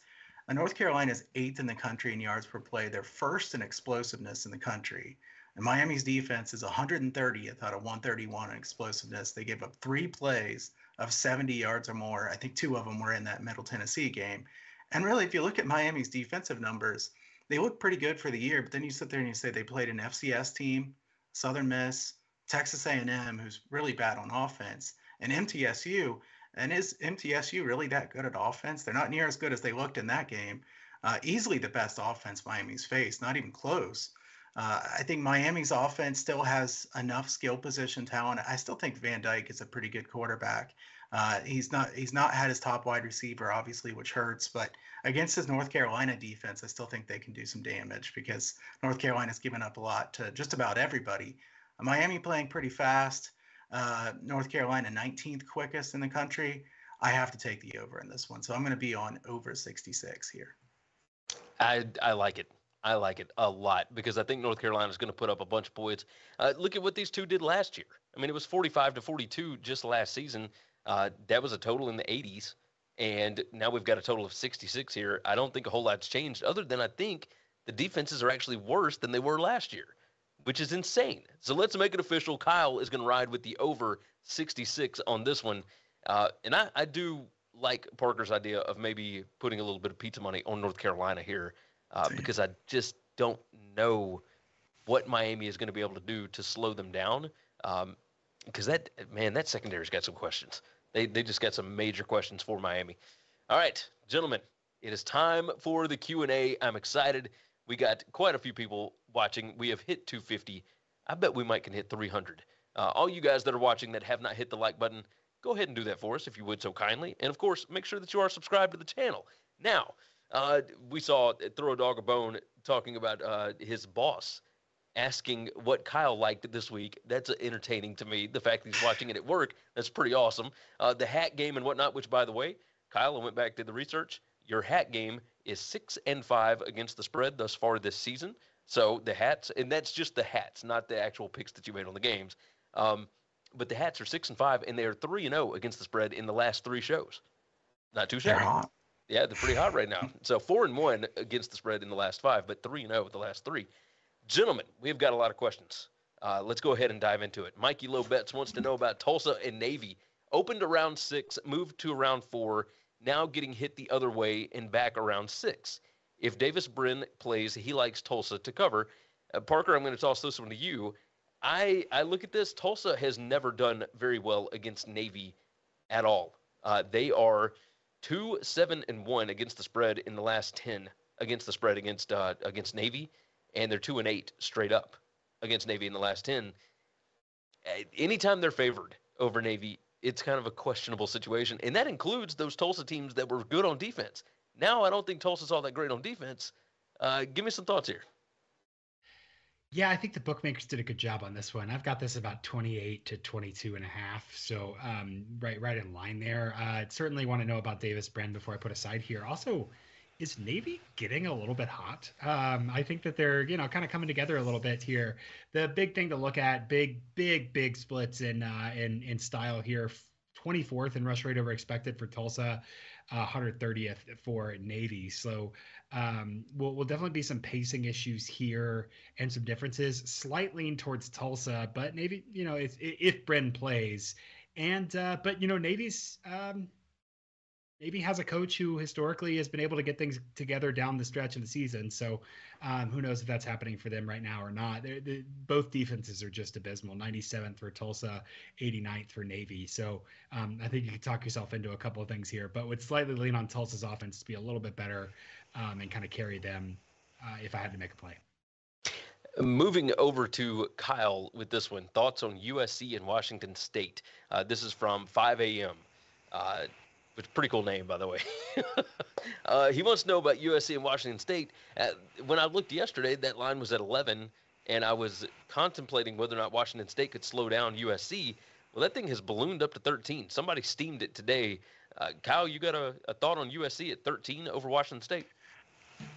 Uh, North Carolina is eighth in the country in yards per play. They're first in explosiveness in the country. And Miami's defense is 130th out of 131 in explosiveness. They gave up three plays of 70 yards or more. I think two of them were in that Middle Tennessee game. And really, if you look at Miami's defensive numbers, they look pretty good for the year. But then you sit there and you say they played an FCS team, Southern Miss, Texas A&M, who's really bad on offense, and MTSU. And is MTSU really that good at offense? They're not near as good as they looked in that game. Uh, easily the best offense Miami's faced, not even close. Uh, I think Miami's offense still has enough skill position talent. I still think Van Dyke is a pretty good quarterback. Uh, he's not he's not had his top wide receiver, obviously, which hurts. But against his North Carolina defense, I still think they can do some damage because North Carolina's given up a lot to just about everybody. Miami playing pretty fast. Uh, North Carolina 19th quickest in the country. I have to take the over in this one, so I'm going to be on over 66 here. I I like it. I like it a lot because I think North Carolina is going to put up a bunch of points. Uh, look at what these two did last year. I mean, it was 45 to 42 just last season. Uh, that was a total in the 80s, and now we've got a total of 66 here. I don't think a whole lot's changed, other than I think the defenses are actually worse than they were last year, which is insane. So let's make it official. Kyle is going to ride with the over 66 on this one, uh, and I, I do like Parker's idea of maybe putting a little bit of pizza money on North Carolina here uh, because I just don't know what Miami is going to be able to do to slow them down. Because um, that man, that secondary's got some questions. They they just got some major questions for Miami. All right, gentlemen, it is time for the Q and A. I'm excited. We got quite a few people watching. We have hit 250. I bet we might can hit 300. Uh, all you guys that are watching that have not hit the like button, go ahead and do that for us if you would so kindly. And of course, make sure that you are subscribed to the channel. Now, uh, we saw Throw a Dog a Bone talking about uh, his boss asking what Kyle liked this week. That's entertaining to me. The fact that he's watching it at work, that's pretty awesome. Uh, the hat game and whatnot, which, by the way, Kyle, I went back, did the research. Your hat game is six and five against the spread thus far this season. So the hats, and that's just the hats, not the actual picks that you made on the games. Um, but the hats are six and five, and they are three and zero oh against the spread in the last three shows. Not too shabby. Yeah, they're pretty hot right now. So four and one against the spread in the last five, but three and zero oh the last three. Gentlemen, we've got a lot of questions. Uh, let's go ahead and dive into it. Mikey Low Bets wants to know about Tulsa and Navy. Opened around six, moved to around four, now getting hit the other way and back around six. If Davis Brin plays, he likes Tulsa to cover. Uh, Parker, I'm going to toss this one to you. I I look at this. Tulsa has never done very well against Navy at all. Uh, they are two seven and one against the spread in the last ten against the spread against uh, against Navy, and they're two and eight straight up against Navy in the last ten. Anytime they're favored over Navy, it's kind of a questionable situation, and that includes those Tulsa teams that were good on defense. Now I don't think Tulsa's all that great on defense. Uh, give me some thoughts here. Yeah, I think the bookmakers did a good job on this one. I've got this about 28 to 22 and a half. So um, right right in line there. Uh, certainly want to know about Davis Brin before I put aside here. Also, is Navy getting a little bit hot? Um, I think that they're, you know, kind of coming together a little bit here. The big thing to look at, big, big, big splits in uh, in in style here. 24th in rush rate over expected for Tulsa, uh, 130th for Navy. So um, will we'll definitely be some pacing issues here and some differences. Slight lean towards Tulsa, but Navy, you know, if if Brin plays, and uh, but you know, Navy's um, Navy has a coach who historically has been able to get things together down the stretch of the season. So um, who knows if that's happening for them right now or not. They're, they're, both defenses are just abysmal 97th for Tulsa, 89th for Navy. So um, I think you could talk yourself into a couple of things here, but would slightly lean on Tulsa's offense to be a little bit better um, and kind of carry them uh, if I had to make a play. Moving over to Kyle with this one thoughts on USC and Washington State. Uh, this is from 5 a.m. Uh, which is pretty cool name, by the way. *laughs* uh, he wants to know about USC and Washington State. Uh, when I looked yesterday, that line was at 11, and I was contemplating whether or not Washington State could slow down USC. Well, that thing has ballooned up to 13. Somebody steamed it today. Uh, Kyle, you got a, a thought on USC at 13 over Washington State?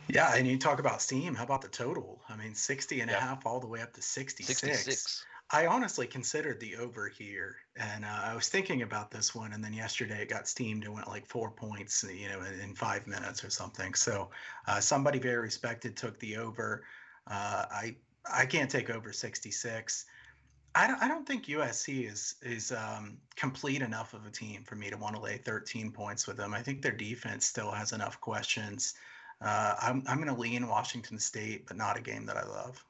Yeah, and you talk about steam. How about the total? I mean, 60 and yeah. a half all the way up to 66. 66. I honestly considered the over here, and uh, I was thinking about this one, and then yesterday it got steamed and went like four points, you know, in, in five minutes or something. So uh, somebody very respected took the over. Uh, I I can't take over 66. I don't, I don't think USC is is um, complete enough of a team for me to want to lay 13 points with them. I think their defense still has enough questions. Uh, I'm I'm going to lean Washington State, but not a game that I love.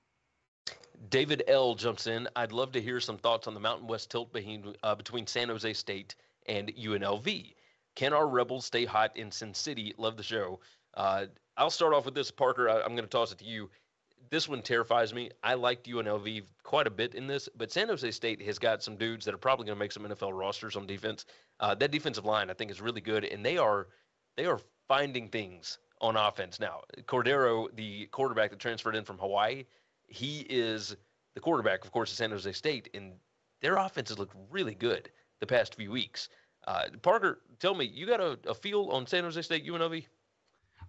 David L jumps in. I'd love to hear some thoughts on the Mountain West tilt between, uh, between San Jose State and UNLV. Can our Rebels stay hot in Sin City? Love the show. Uh, I'll start off with this, Parker. I, am going to toss it to you. This one terrifies me. I liked UNLV quite a bit in this, but San Jose State has got some dudes that are probably going to make some NFL rosters on defense. Uh, that defensive line, I think, is really good, and they are they are finding things on offense now. Cordeiro, the quarterback that transferred in from Hawaii, he is the quarterback, of course, of San Jose State, and their offense has looked really good the past few weeks. Uh, Parker, tell me, you got a, a, feel on San Jose State UNLV?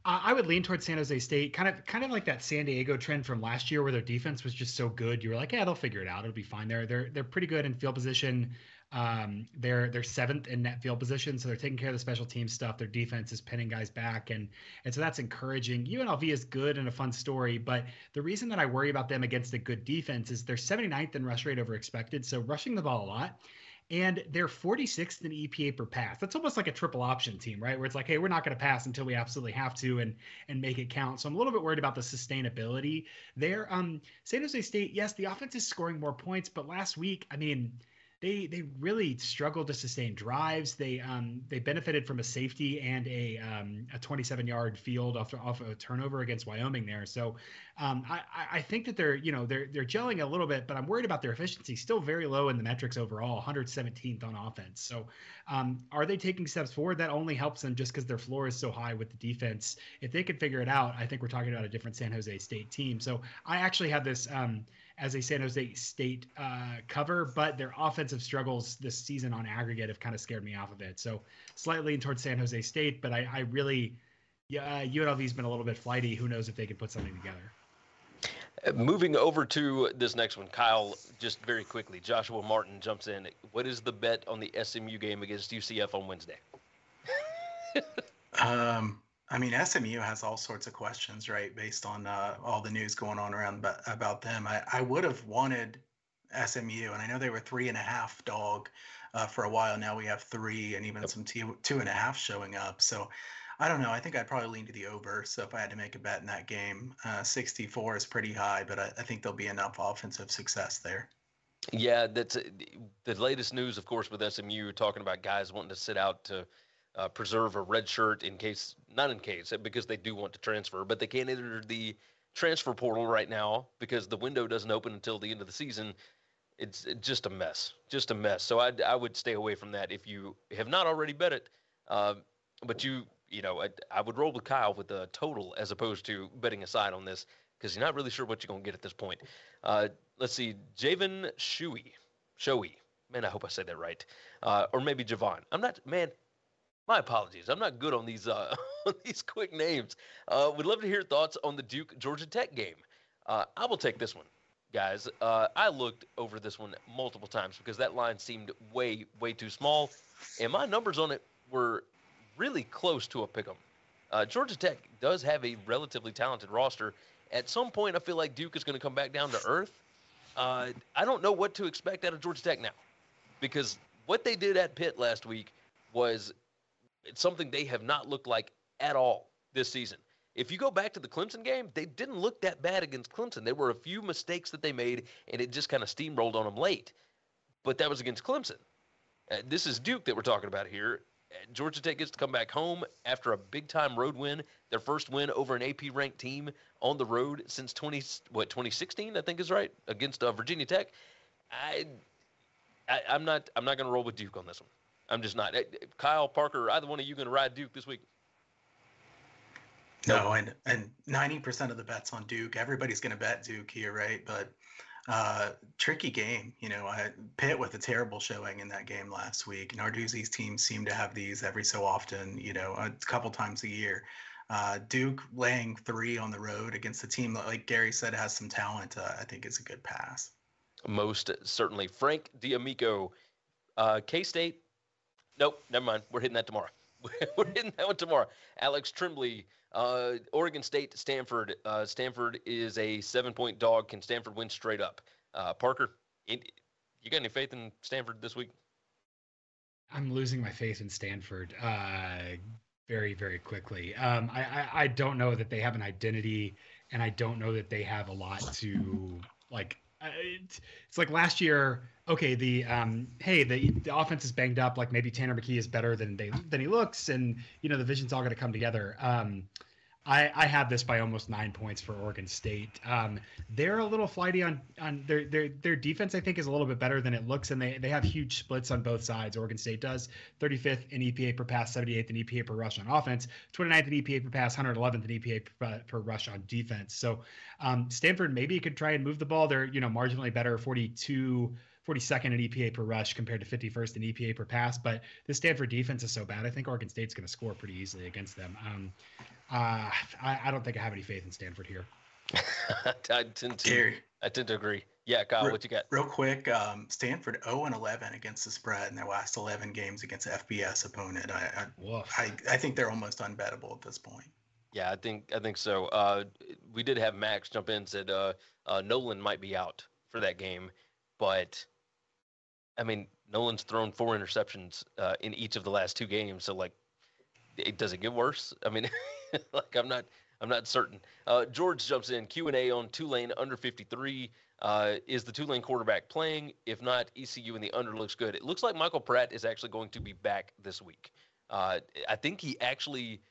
I would lean towards San Jose State, kind of, kind of like that San Diego trend from last year, where their defense was just so good. You were like, yeah, they'll figure it out. It'll be fine. They're they're they're pretty good in field position. Um, they're they're seventh in net field position, so they're taking care of the special team stuff. Their defense is pinning guys back, and and so that's encouraging. UNLV is good and a fun story, but the reason that I worry about them against a good defense is they're 79th in rush rate over expected, so rushing the ball a lot. and they're 46th in EPA per pass. That's almost like a triple option team, right? Where it's like, hey, we're not going to pass until we absolutely have to, and and make it count. So I'm a little bit worried about the sustainability there. Um, San Jose State, yes, the offense is scoring more points, but last week, I mean they they really struggled to sustain drives. They um they benefited from a safety and a um, a 27 yard field off off a turnover against Wyoming there. So um, I I think that they're you know they're they're gelling a little bit, but I'm worried about their efficiency. Still very low in the metrics overall, 117th on offense. So um, are they taking steps forward? That only helps them just because their floor is so high with the defense. If they could figure it out, I think we're talking about a different San Jose State team. So I actually have this. As a San Jose State uh, cover, but their offensive struggles this season on aggregate have kind of scared me off of it. So slightly towards San Jose State, but I, I really, yeah, uh, UNLV's been a little bit flighty. Who knows if they can put something together? Uh, moving over to this next one, Kyle, just very quickly, Joshua Martin jumps in. What is the bet on the SMU game against UCF on Wednesday? *laughs* um, I mean, SMU has all sorts of questions, right? Based on uh, all the news going on around about, about them. I, I would have wanted SMU, and I know they were three and a half dog uh, for a while. Now we have three and even some two, two and a half showing up. So I don't know. I think I'd probably lean to the over. So if I had to make a bet in that game, uh, 64 is pretty high, but I, I think there'll be enough offensive success there. Yeah, that's uh, the latest news, of course, with SMU talking about guys wanting to sit out to uh, preserve a red shirt in case, not in case, because they do want to transfer, but they can't enter the transfer portal right now because the window doesn't open until the end of the season. It's just a mess, just a mess. So I, I would stay away from that if you have not already bet it. Uh, but you, you know, I, I would roll with Kyle with the total as opposed to betting aside on this because you're not really sure what you're going to get at this point. Uh, let's see, Javen Shuey, Shoey. Man, I hope I said that right. Uh, or maybe Javon. I'm not, man, my apologies. I'm not good on these uh, *laughs* on these quick names. Uh, would love to hear thoughts on the Duke Georgia Tech game. Uh, I will take this one, guys. Uh, I looked over this one multiple times because that line seemed way way too small, and my numbers on it were really close to a pick'em. Uh, Georgia Tech does have a relatively talented roster. At some point, I feel like Duke is going to come back down to earth. Uh, I don't know what to expect out of Georgia Tech now, because what they did at Pitt last week was it's something they have not looked like at all this season. If you go back to the Clemson game, they didn't look that bad against Clemson. There were a few mistakes that they made, and it just kind of steamrolled on them late. But that was against Clemson. Uh, this is Duke that we're talking about here. Uh, Georgia Tech gets to come back home after a big time road win, their first win over an AP ranked team on the road since 20 what 2016 I think is right against uh, Virginia Tech. I, I am not I'm not going to roll with Duke on this one. I'm just not. Kyle Parker, either one of you going to ride Duke this week? No, and and ninety percent of the bets on Duke. Everybody's going to bet Duke here, right? But uh, tricky game. You know, I, Pitt with a terrible showing in that game last week. Narduzzi's teams seem to have these every so often. You know, a couple times a year. Uh, Duke laying three on the road against a team that, like Gary said, has some talent. Uh, I think is a good pass. Most certainly, Frank D'Amico, uh, K State Nope, never mind. We're hitting that tomorrow. *laughs* We're hitting that one tomorrow. Alex Tremblay, uh, Oregon State, Stanford. Uh, Stanford is a seven-point dog. Can Stanford win straight up? Uh, Parker, you got any faith in Stanford this week? I'm losing my faith in Stanford uh, very, very quickly. Um, I, I, I don't know that they have an identity, and I don't know that they have a lot to like it's like last year. Okay, the um, hey, the, the offense is banged up. Like maybe Tanner McKee is better than they than he looks, and you know the vision's all going to come together. Um, I, I have this by almost nine points for Oregon State. Um, they're a little flighty on on their their their defense. I think is a little bit better than it looks, and they they have huge splits on both sides. Oregon State does 35th in EPA per pass, 78th in EPA per rush on offense, 29th in EPA per pass, 111th in EPA per, per rush on defense. So um, Stanford maybe could try and move the ball. They're you know marginally better, 42. 42nd in EPA per rush compared to 51st in EPA per pass. But the Stanford defense is so bad. I think Oregon State's going to score pretty easily against them. Um, uh, I, I, don't think I have any faith in Stanford here. *laughs* I tend to. Gary. I tend to agree. Yeah, Kyle, real, what you got? Real quick, um, Stanford 0 and 11 against the spread in their last 11 games against FBS opponent. I I, I, I think they're almost unbettable at this point. Yeah, I think I think so. Uh, we did have Max jump in and said uh, uh, Nolan might be out for that game, but I mean, Nolan's thrown four interceptions uh, in each of the last two games. So like, it, does it get worse? I mean, *laughs* *laughs* like I'm not I'm not certain. Uh, George jumps in Q and A on Tulane under 53. Uh, is the Tulane quarterback playing? If not, ECU in the under looks good. It looks like Michael Pratt is actually going to be back this week. Uh, I think he actually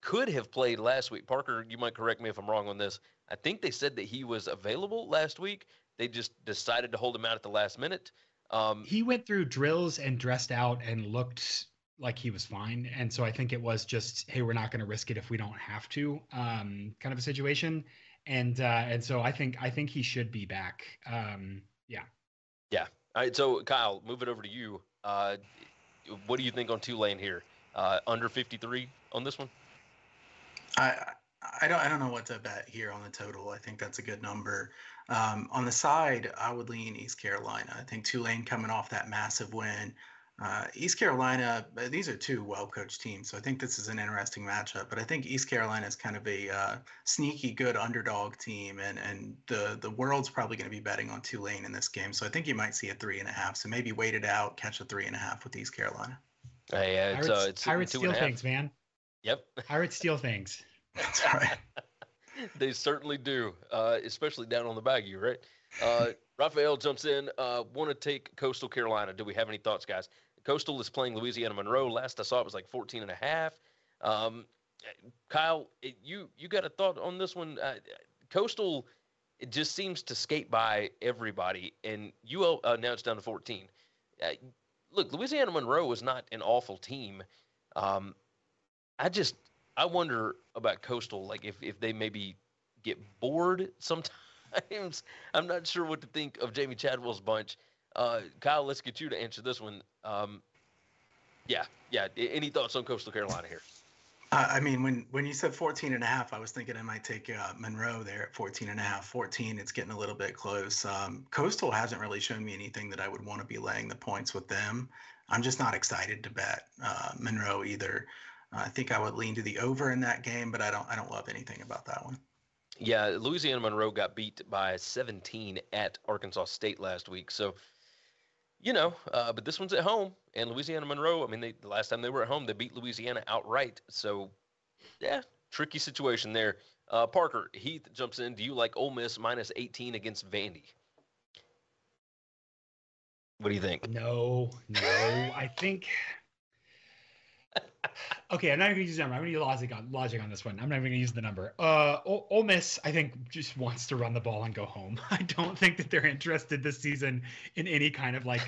could have played last week. Parker, you might correct me if I'm wrong on this. I think they said that he was available last week. They just decided to hold him out at the last minute. Um, he went through drills and dressed out and looked like he was fine. And so I think it was just, hey, we're not going to risk it if we don't have to, um, kind of a situation. And uh, and so I think I think he should be back. Um, yeah. Yeah. All right. So Kyle, move it over to you. Uh, what do you think on Tulane here? Uh, under 53 on this one? I I don't I don't know what to bet here on the total. I think that's a good number. Um, on the side, I would lean East Carolina. I think Tulane coming off that massive win. Uh, East Carolina, uh, these are two well coached teams. So I think this is an interesting matchup. But I think East Carolina is kind of a uh, sneaky good underdog team. And, and the, the world's probably going to be betting on Tulane in this game. So I think you might see a three and a half. So maybe wait it out, catch a three and a half with East Carolina. Hey, uh, it's, Pirates, uh, Pirates steal things, man. Yep. Pirates steal things. *laughs* That's right. *laughs* they certainly do, uh, especially down on the baggy, right? Uh, Raphael jumps in. Uh, Want to take Coastal Carolina? Do we have any thoughts, guys? Coastal is playing Louisiana Monroe. Last I saw, it was like 14 and a half. Um, Kyle, it, you you got a thought on this one? Uh, Coastal, it just seems to skate by everybody, and you uh, now it's down to 14. Uh, look, Louisiana Monroe is not an awful team. Um, I just I wonder about Coastal, like if if they maybe get bored sometimes. I'm not sure what to think of Jamey Chadwell's bunch. Uh, Kyle, let's get you to answer this one. Um, yeah, yeah. Any thoughts on Coastal Carolina here? I mean, when when you said 14 and a half, I was thinking I might take uh, Monroe there at 14 and a half. 14, it's getting a little bit close. Um, Coastal hasn't really shown me anything that I would want to be laying the points with them. I'm just not excited to bet uh, Monroe either. I think I would lean to the over in that game, but I don't I don't love anything about that one. Yeah, Louisiana Monroe got beat by 17 at Arkansas State last week. So, you know, uh, but this one's at home, and Louisiana Monroe. I mean, they, the last time they were at home, they beat Louisiana outright. So, yeah, tricky situation there. Uh, Parker Heath jumps in. Do you like Ole Miss minus 18 against Vandy? What do you think? No, no. I think okay, I'm not going to use the number. I'm going to use logic on logic on this one. I'm not even going to use the number. Uh, o- Ole Miss, I think, just wants to run the ball and go home. *laughs* I don't think that they're interested this season in any kind of like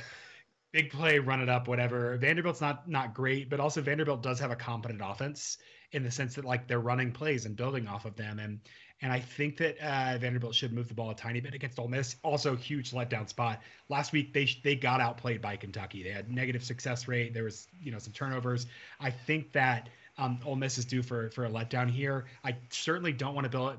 big play, run it up, whatever. Vanderbilt's not not great, but also Vanderbilt does have a competent offense in the sense that like they're running plays and building off of them, and and I think that uh, Vanderbilt should move the ball a tiny bit against Ole Miss. Also, huge letdown spot. Last week they they got outplayed by Kentucky. They had negative success rate. There was you know some turnovers. I think that um, Ole Miss is due for for a letdown here. I certainly don't want to build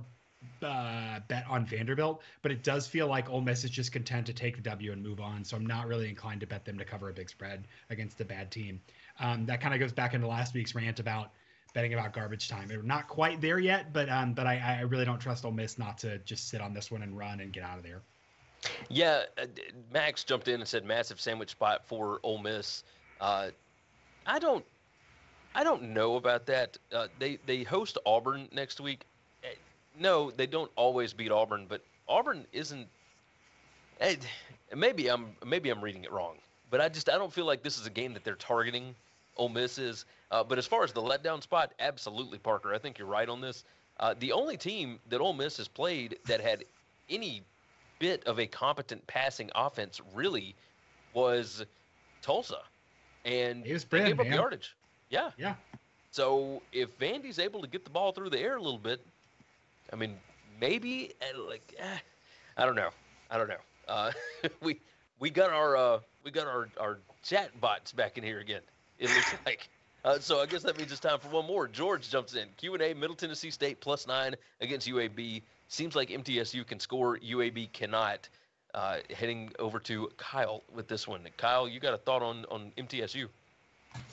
uh, bet on Vanderbilt, but it does feel like Ole Miss is just content to take the W and move on. So I'm not really inclined to bet them to cover a big spread against a bad team. Um, that kind of goes back into last week's rant about betting about garbage time. They're not quite there yet, but um, but I, I really don't trust Ole Miss not to just sit on this one and run and get out of there. Yeah, uh, Max jumped in and said massive sandwich spot for Ole Miss. Uh, I don't, I don't know about that. Uh, they they host Auburn next week. Eh, no, they don't always beat Auburn, but Auburn isn't. Eh, maybe I'm maybe I'm reading it wrong, but I just I don't feel like this is a game that they're targeting Ole Miss is. Uh, but as far as the letdown spot, absolutely, Parker. I think you're right on this. Uh, the only team that Ole Miss has played that had any bit of a competent passing offense really was Tulsa, and he was they gave up yardage. Yeah, yeah. So if Vandy's able to get the ball through the air a little bit, I mean, maybe uh, like eh, I don't know, I don't know. Uh, *laughs* we we got our uh, we got our our chat bots back in here again it looks *laughs* like. Uh, so I guess that means it's time for one more. George jumps in. Q and A. Middle Tennessee State plus nine against UAB. Seems like MTSU can score. UAB cannot. Uh, heading over to Kyle with this one. Kyle, you got a thought on on MTSU?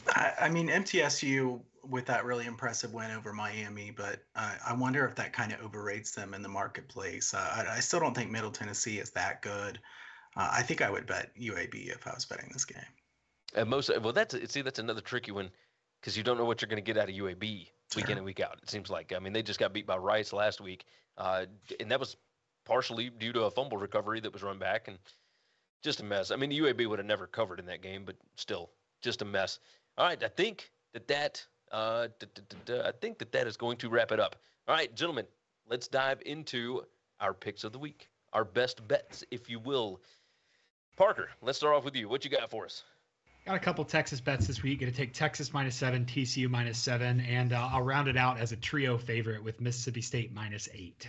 I, I mean MTSU with that really impressive win over Miami, but uh, I wonder if that kind of overrates them in the marketplace. Uh, I, I, still don't think Middle Tennessee is that good. Uh, I think I would bet UAB if I was betting this game. And most well, that's see that's another tricky one because you don't know what you're going to get out of UAB week in and week out. It seems like I mean they just got beat by Rice last week, uh, and that was partially due to a fumble recovery that was run back and just a mess. I mean UAB would have never covered in that game, but still just a mess. All right, I think that that uh, d- d- d- d- I think that that is going to wrap it up. All right, gentlemen, let's dive into our picks of the week, our best bets, if you will. Parker, let's start off with you. What you got for us? Got a couple Texas bets this week. Going to take Texas minus seven, TCU minus seven, and uh, I'll round it out as a trio favorite with Mississippi State minus eight.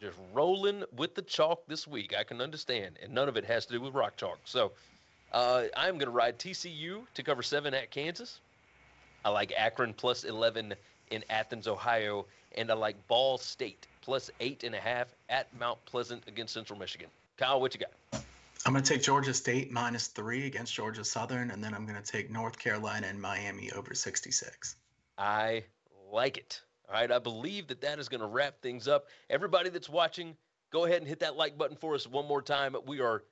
just rolling with the chalk this week. I can understand, and none of it has to do with rock chalk. So uh, I'm going to ride TCU to cover seven at Kansas. I like Akron plus 11 in Athens, Ohio, and I like Ball State plus eight and a half at Mount Pleasant against Central Michigan. Kyle, what you got? I'm going to take Georgia State minus three against Georgia Southern, and then I'm going to take North Carolina and Miami over 66. I like it. All right, I believe that that is going to wrap things up. Everybody that's watching, go ahead and hit that like button for us one more time. We are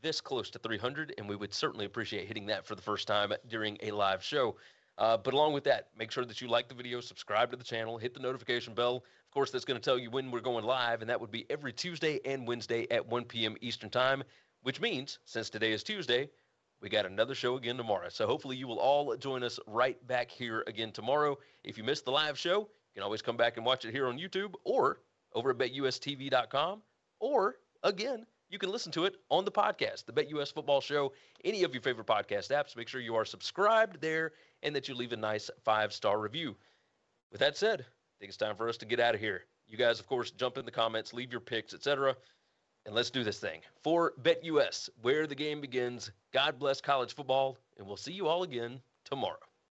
this close to 300, and we would certainly appreciate hitting that for the first time during a live show. Uh, but along with that, make sure that you like the video, subscribe to the channel, hit the notification bell. Of course, that's going to tell you when we're going live, and that would be every Tuesday and Wednesday at 1 p.m. Eastern Time, which means since today is Tuesday, we got another show again tomorrow. So hopefully you will all join us right back here again tomorrow. If you missed the live show, you can always come back and watch it here on YouTube or over at betustv.com. Or again, you can listen to it on the podcast, the BetUS Football Show, any of your favorite podcast apps. Make sure you are subscribed there and that you leave a nice five star review. With that said, I think it's time for us to get out of here. You guys, of course, jump in the comments, leave your picks, etc. And let's do this thing. For BetUS, where the game begins, God bless college football, and we'll see you all again tomorrow.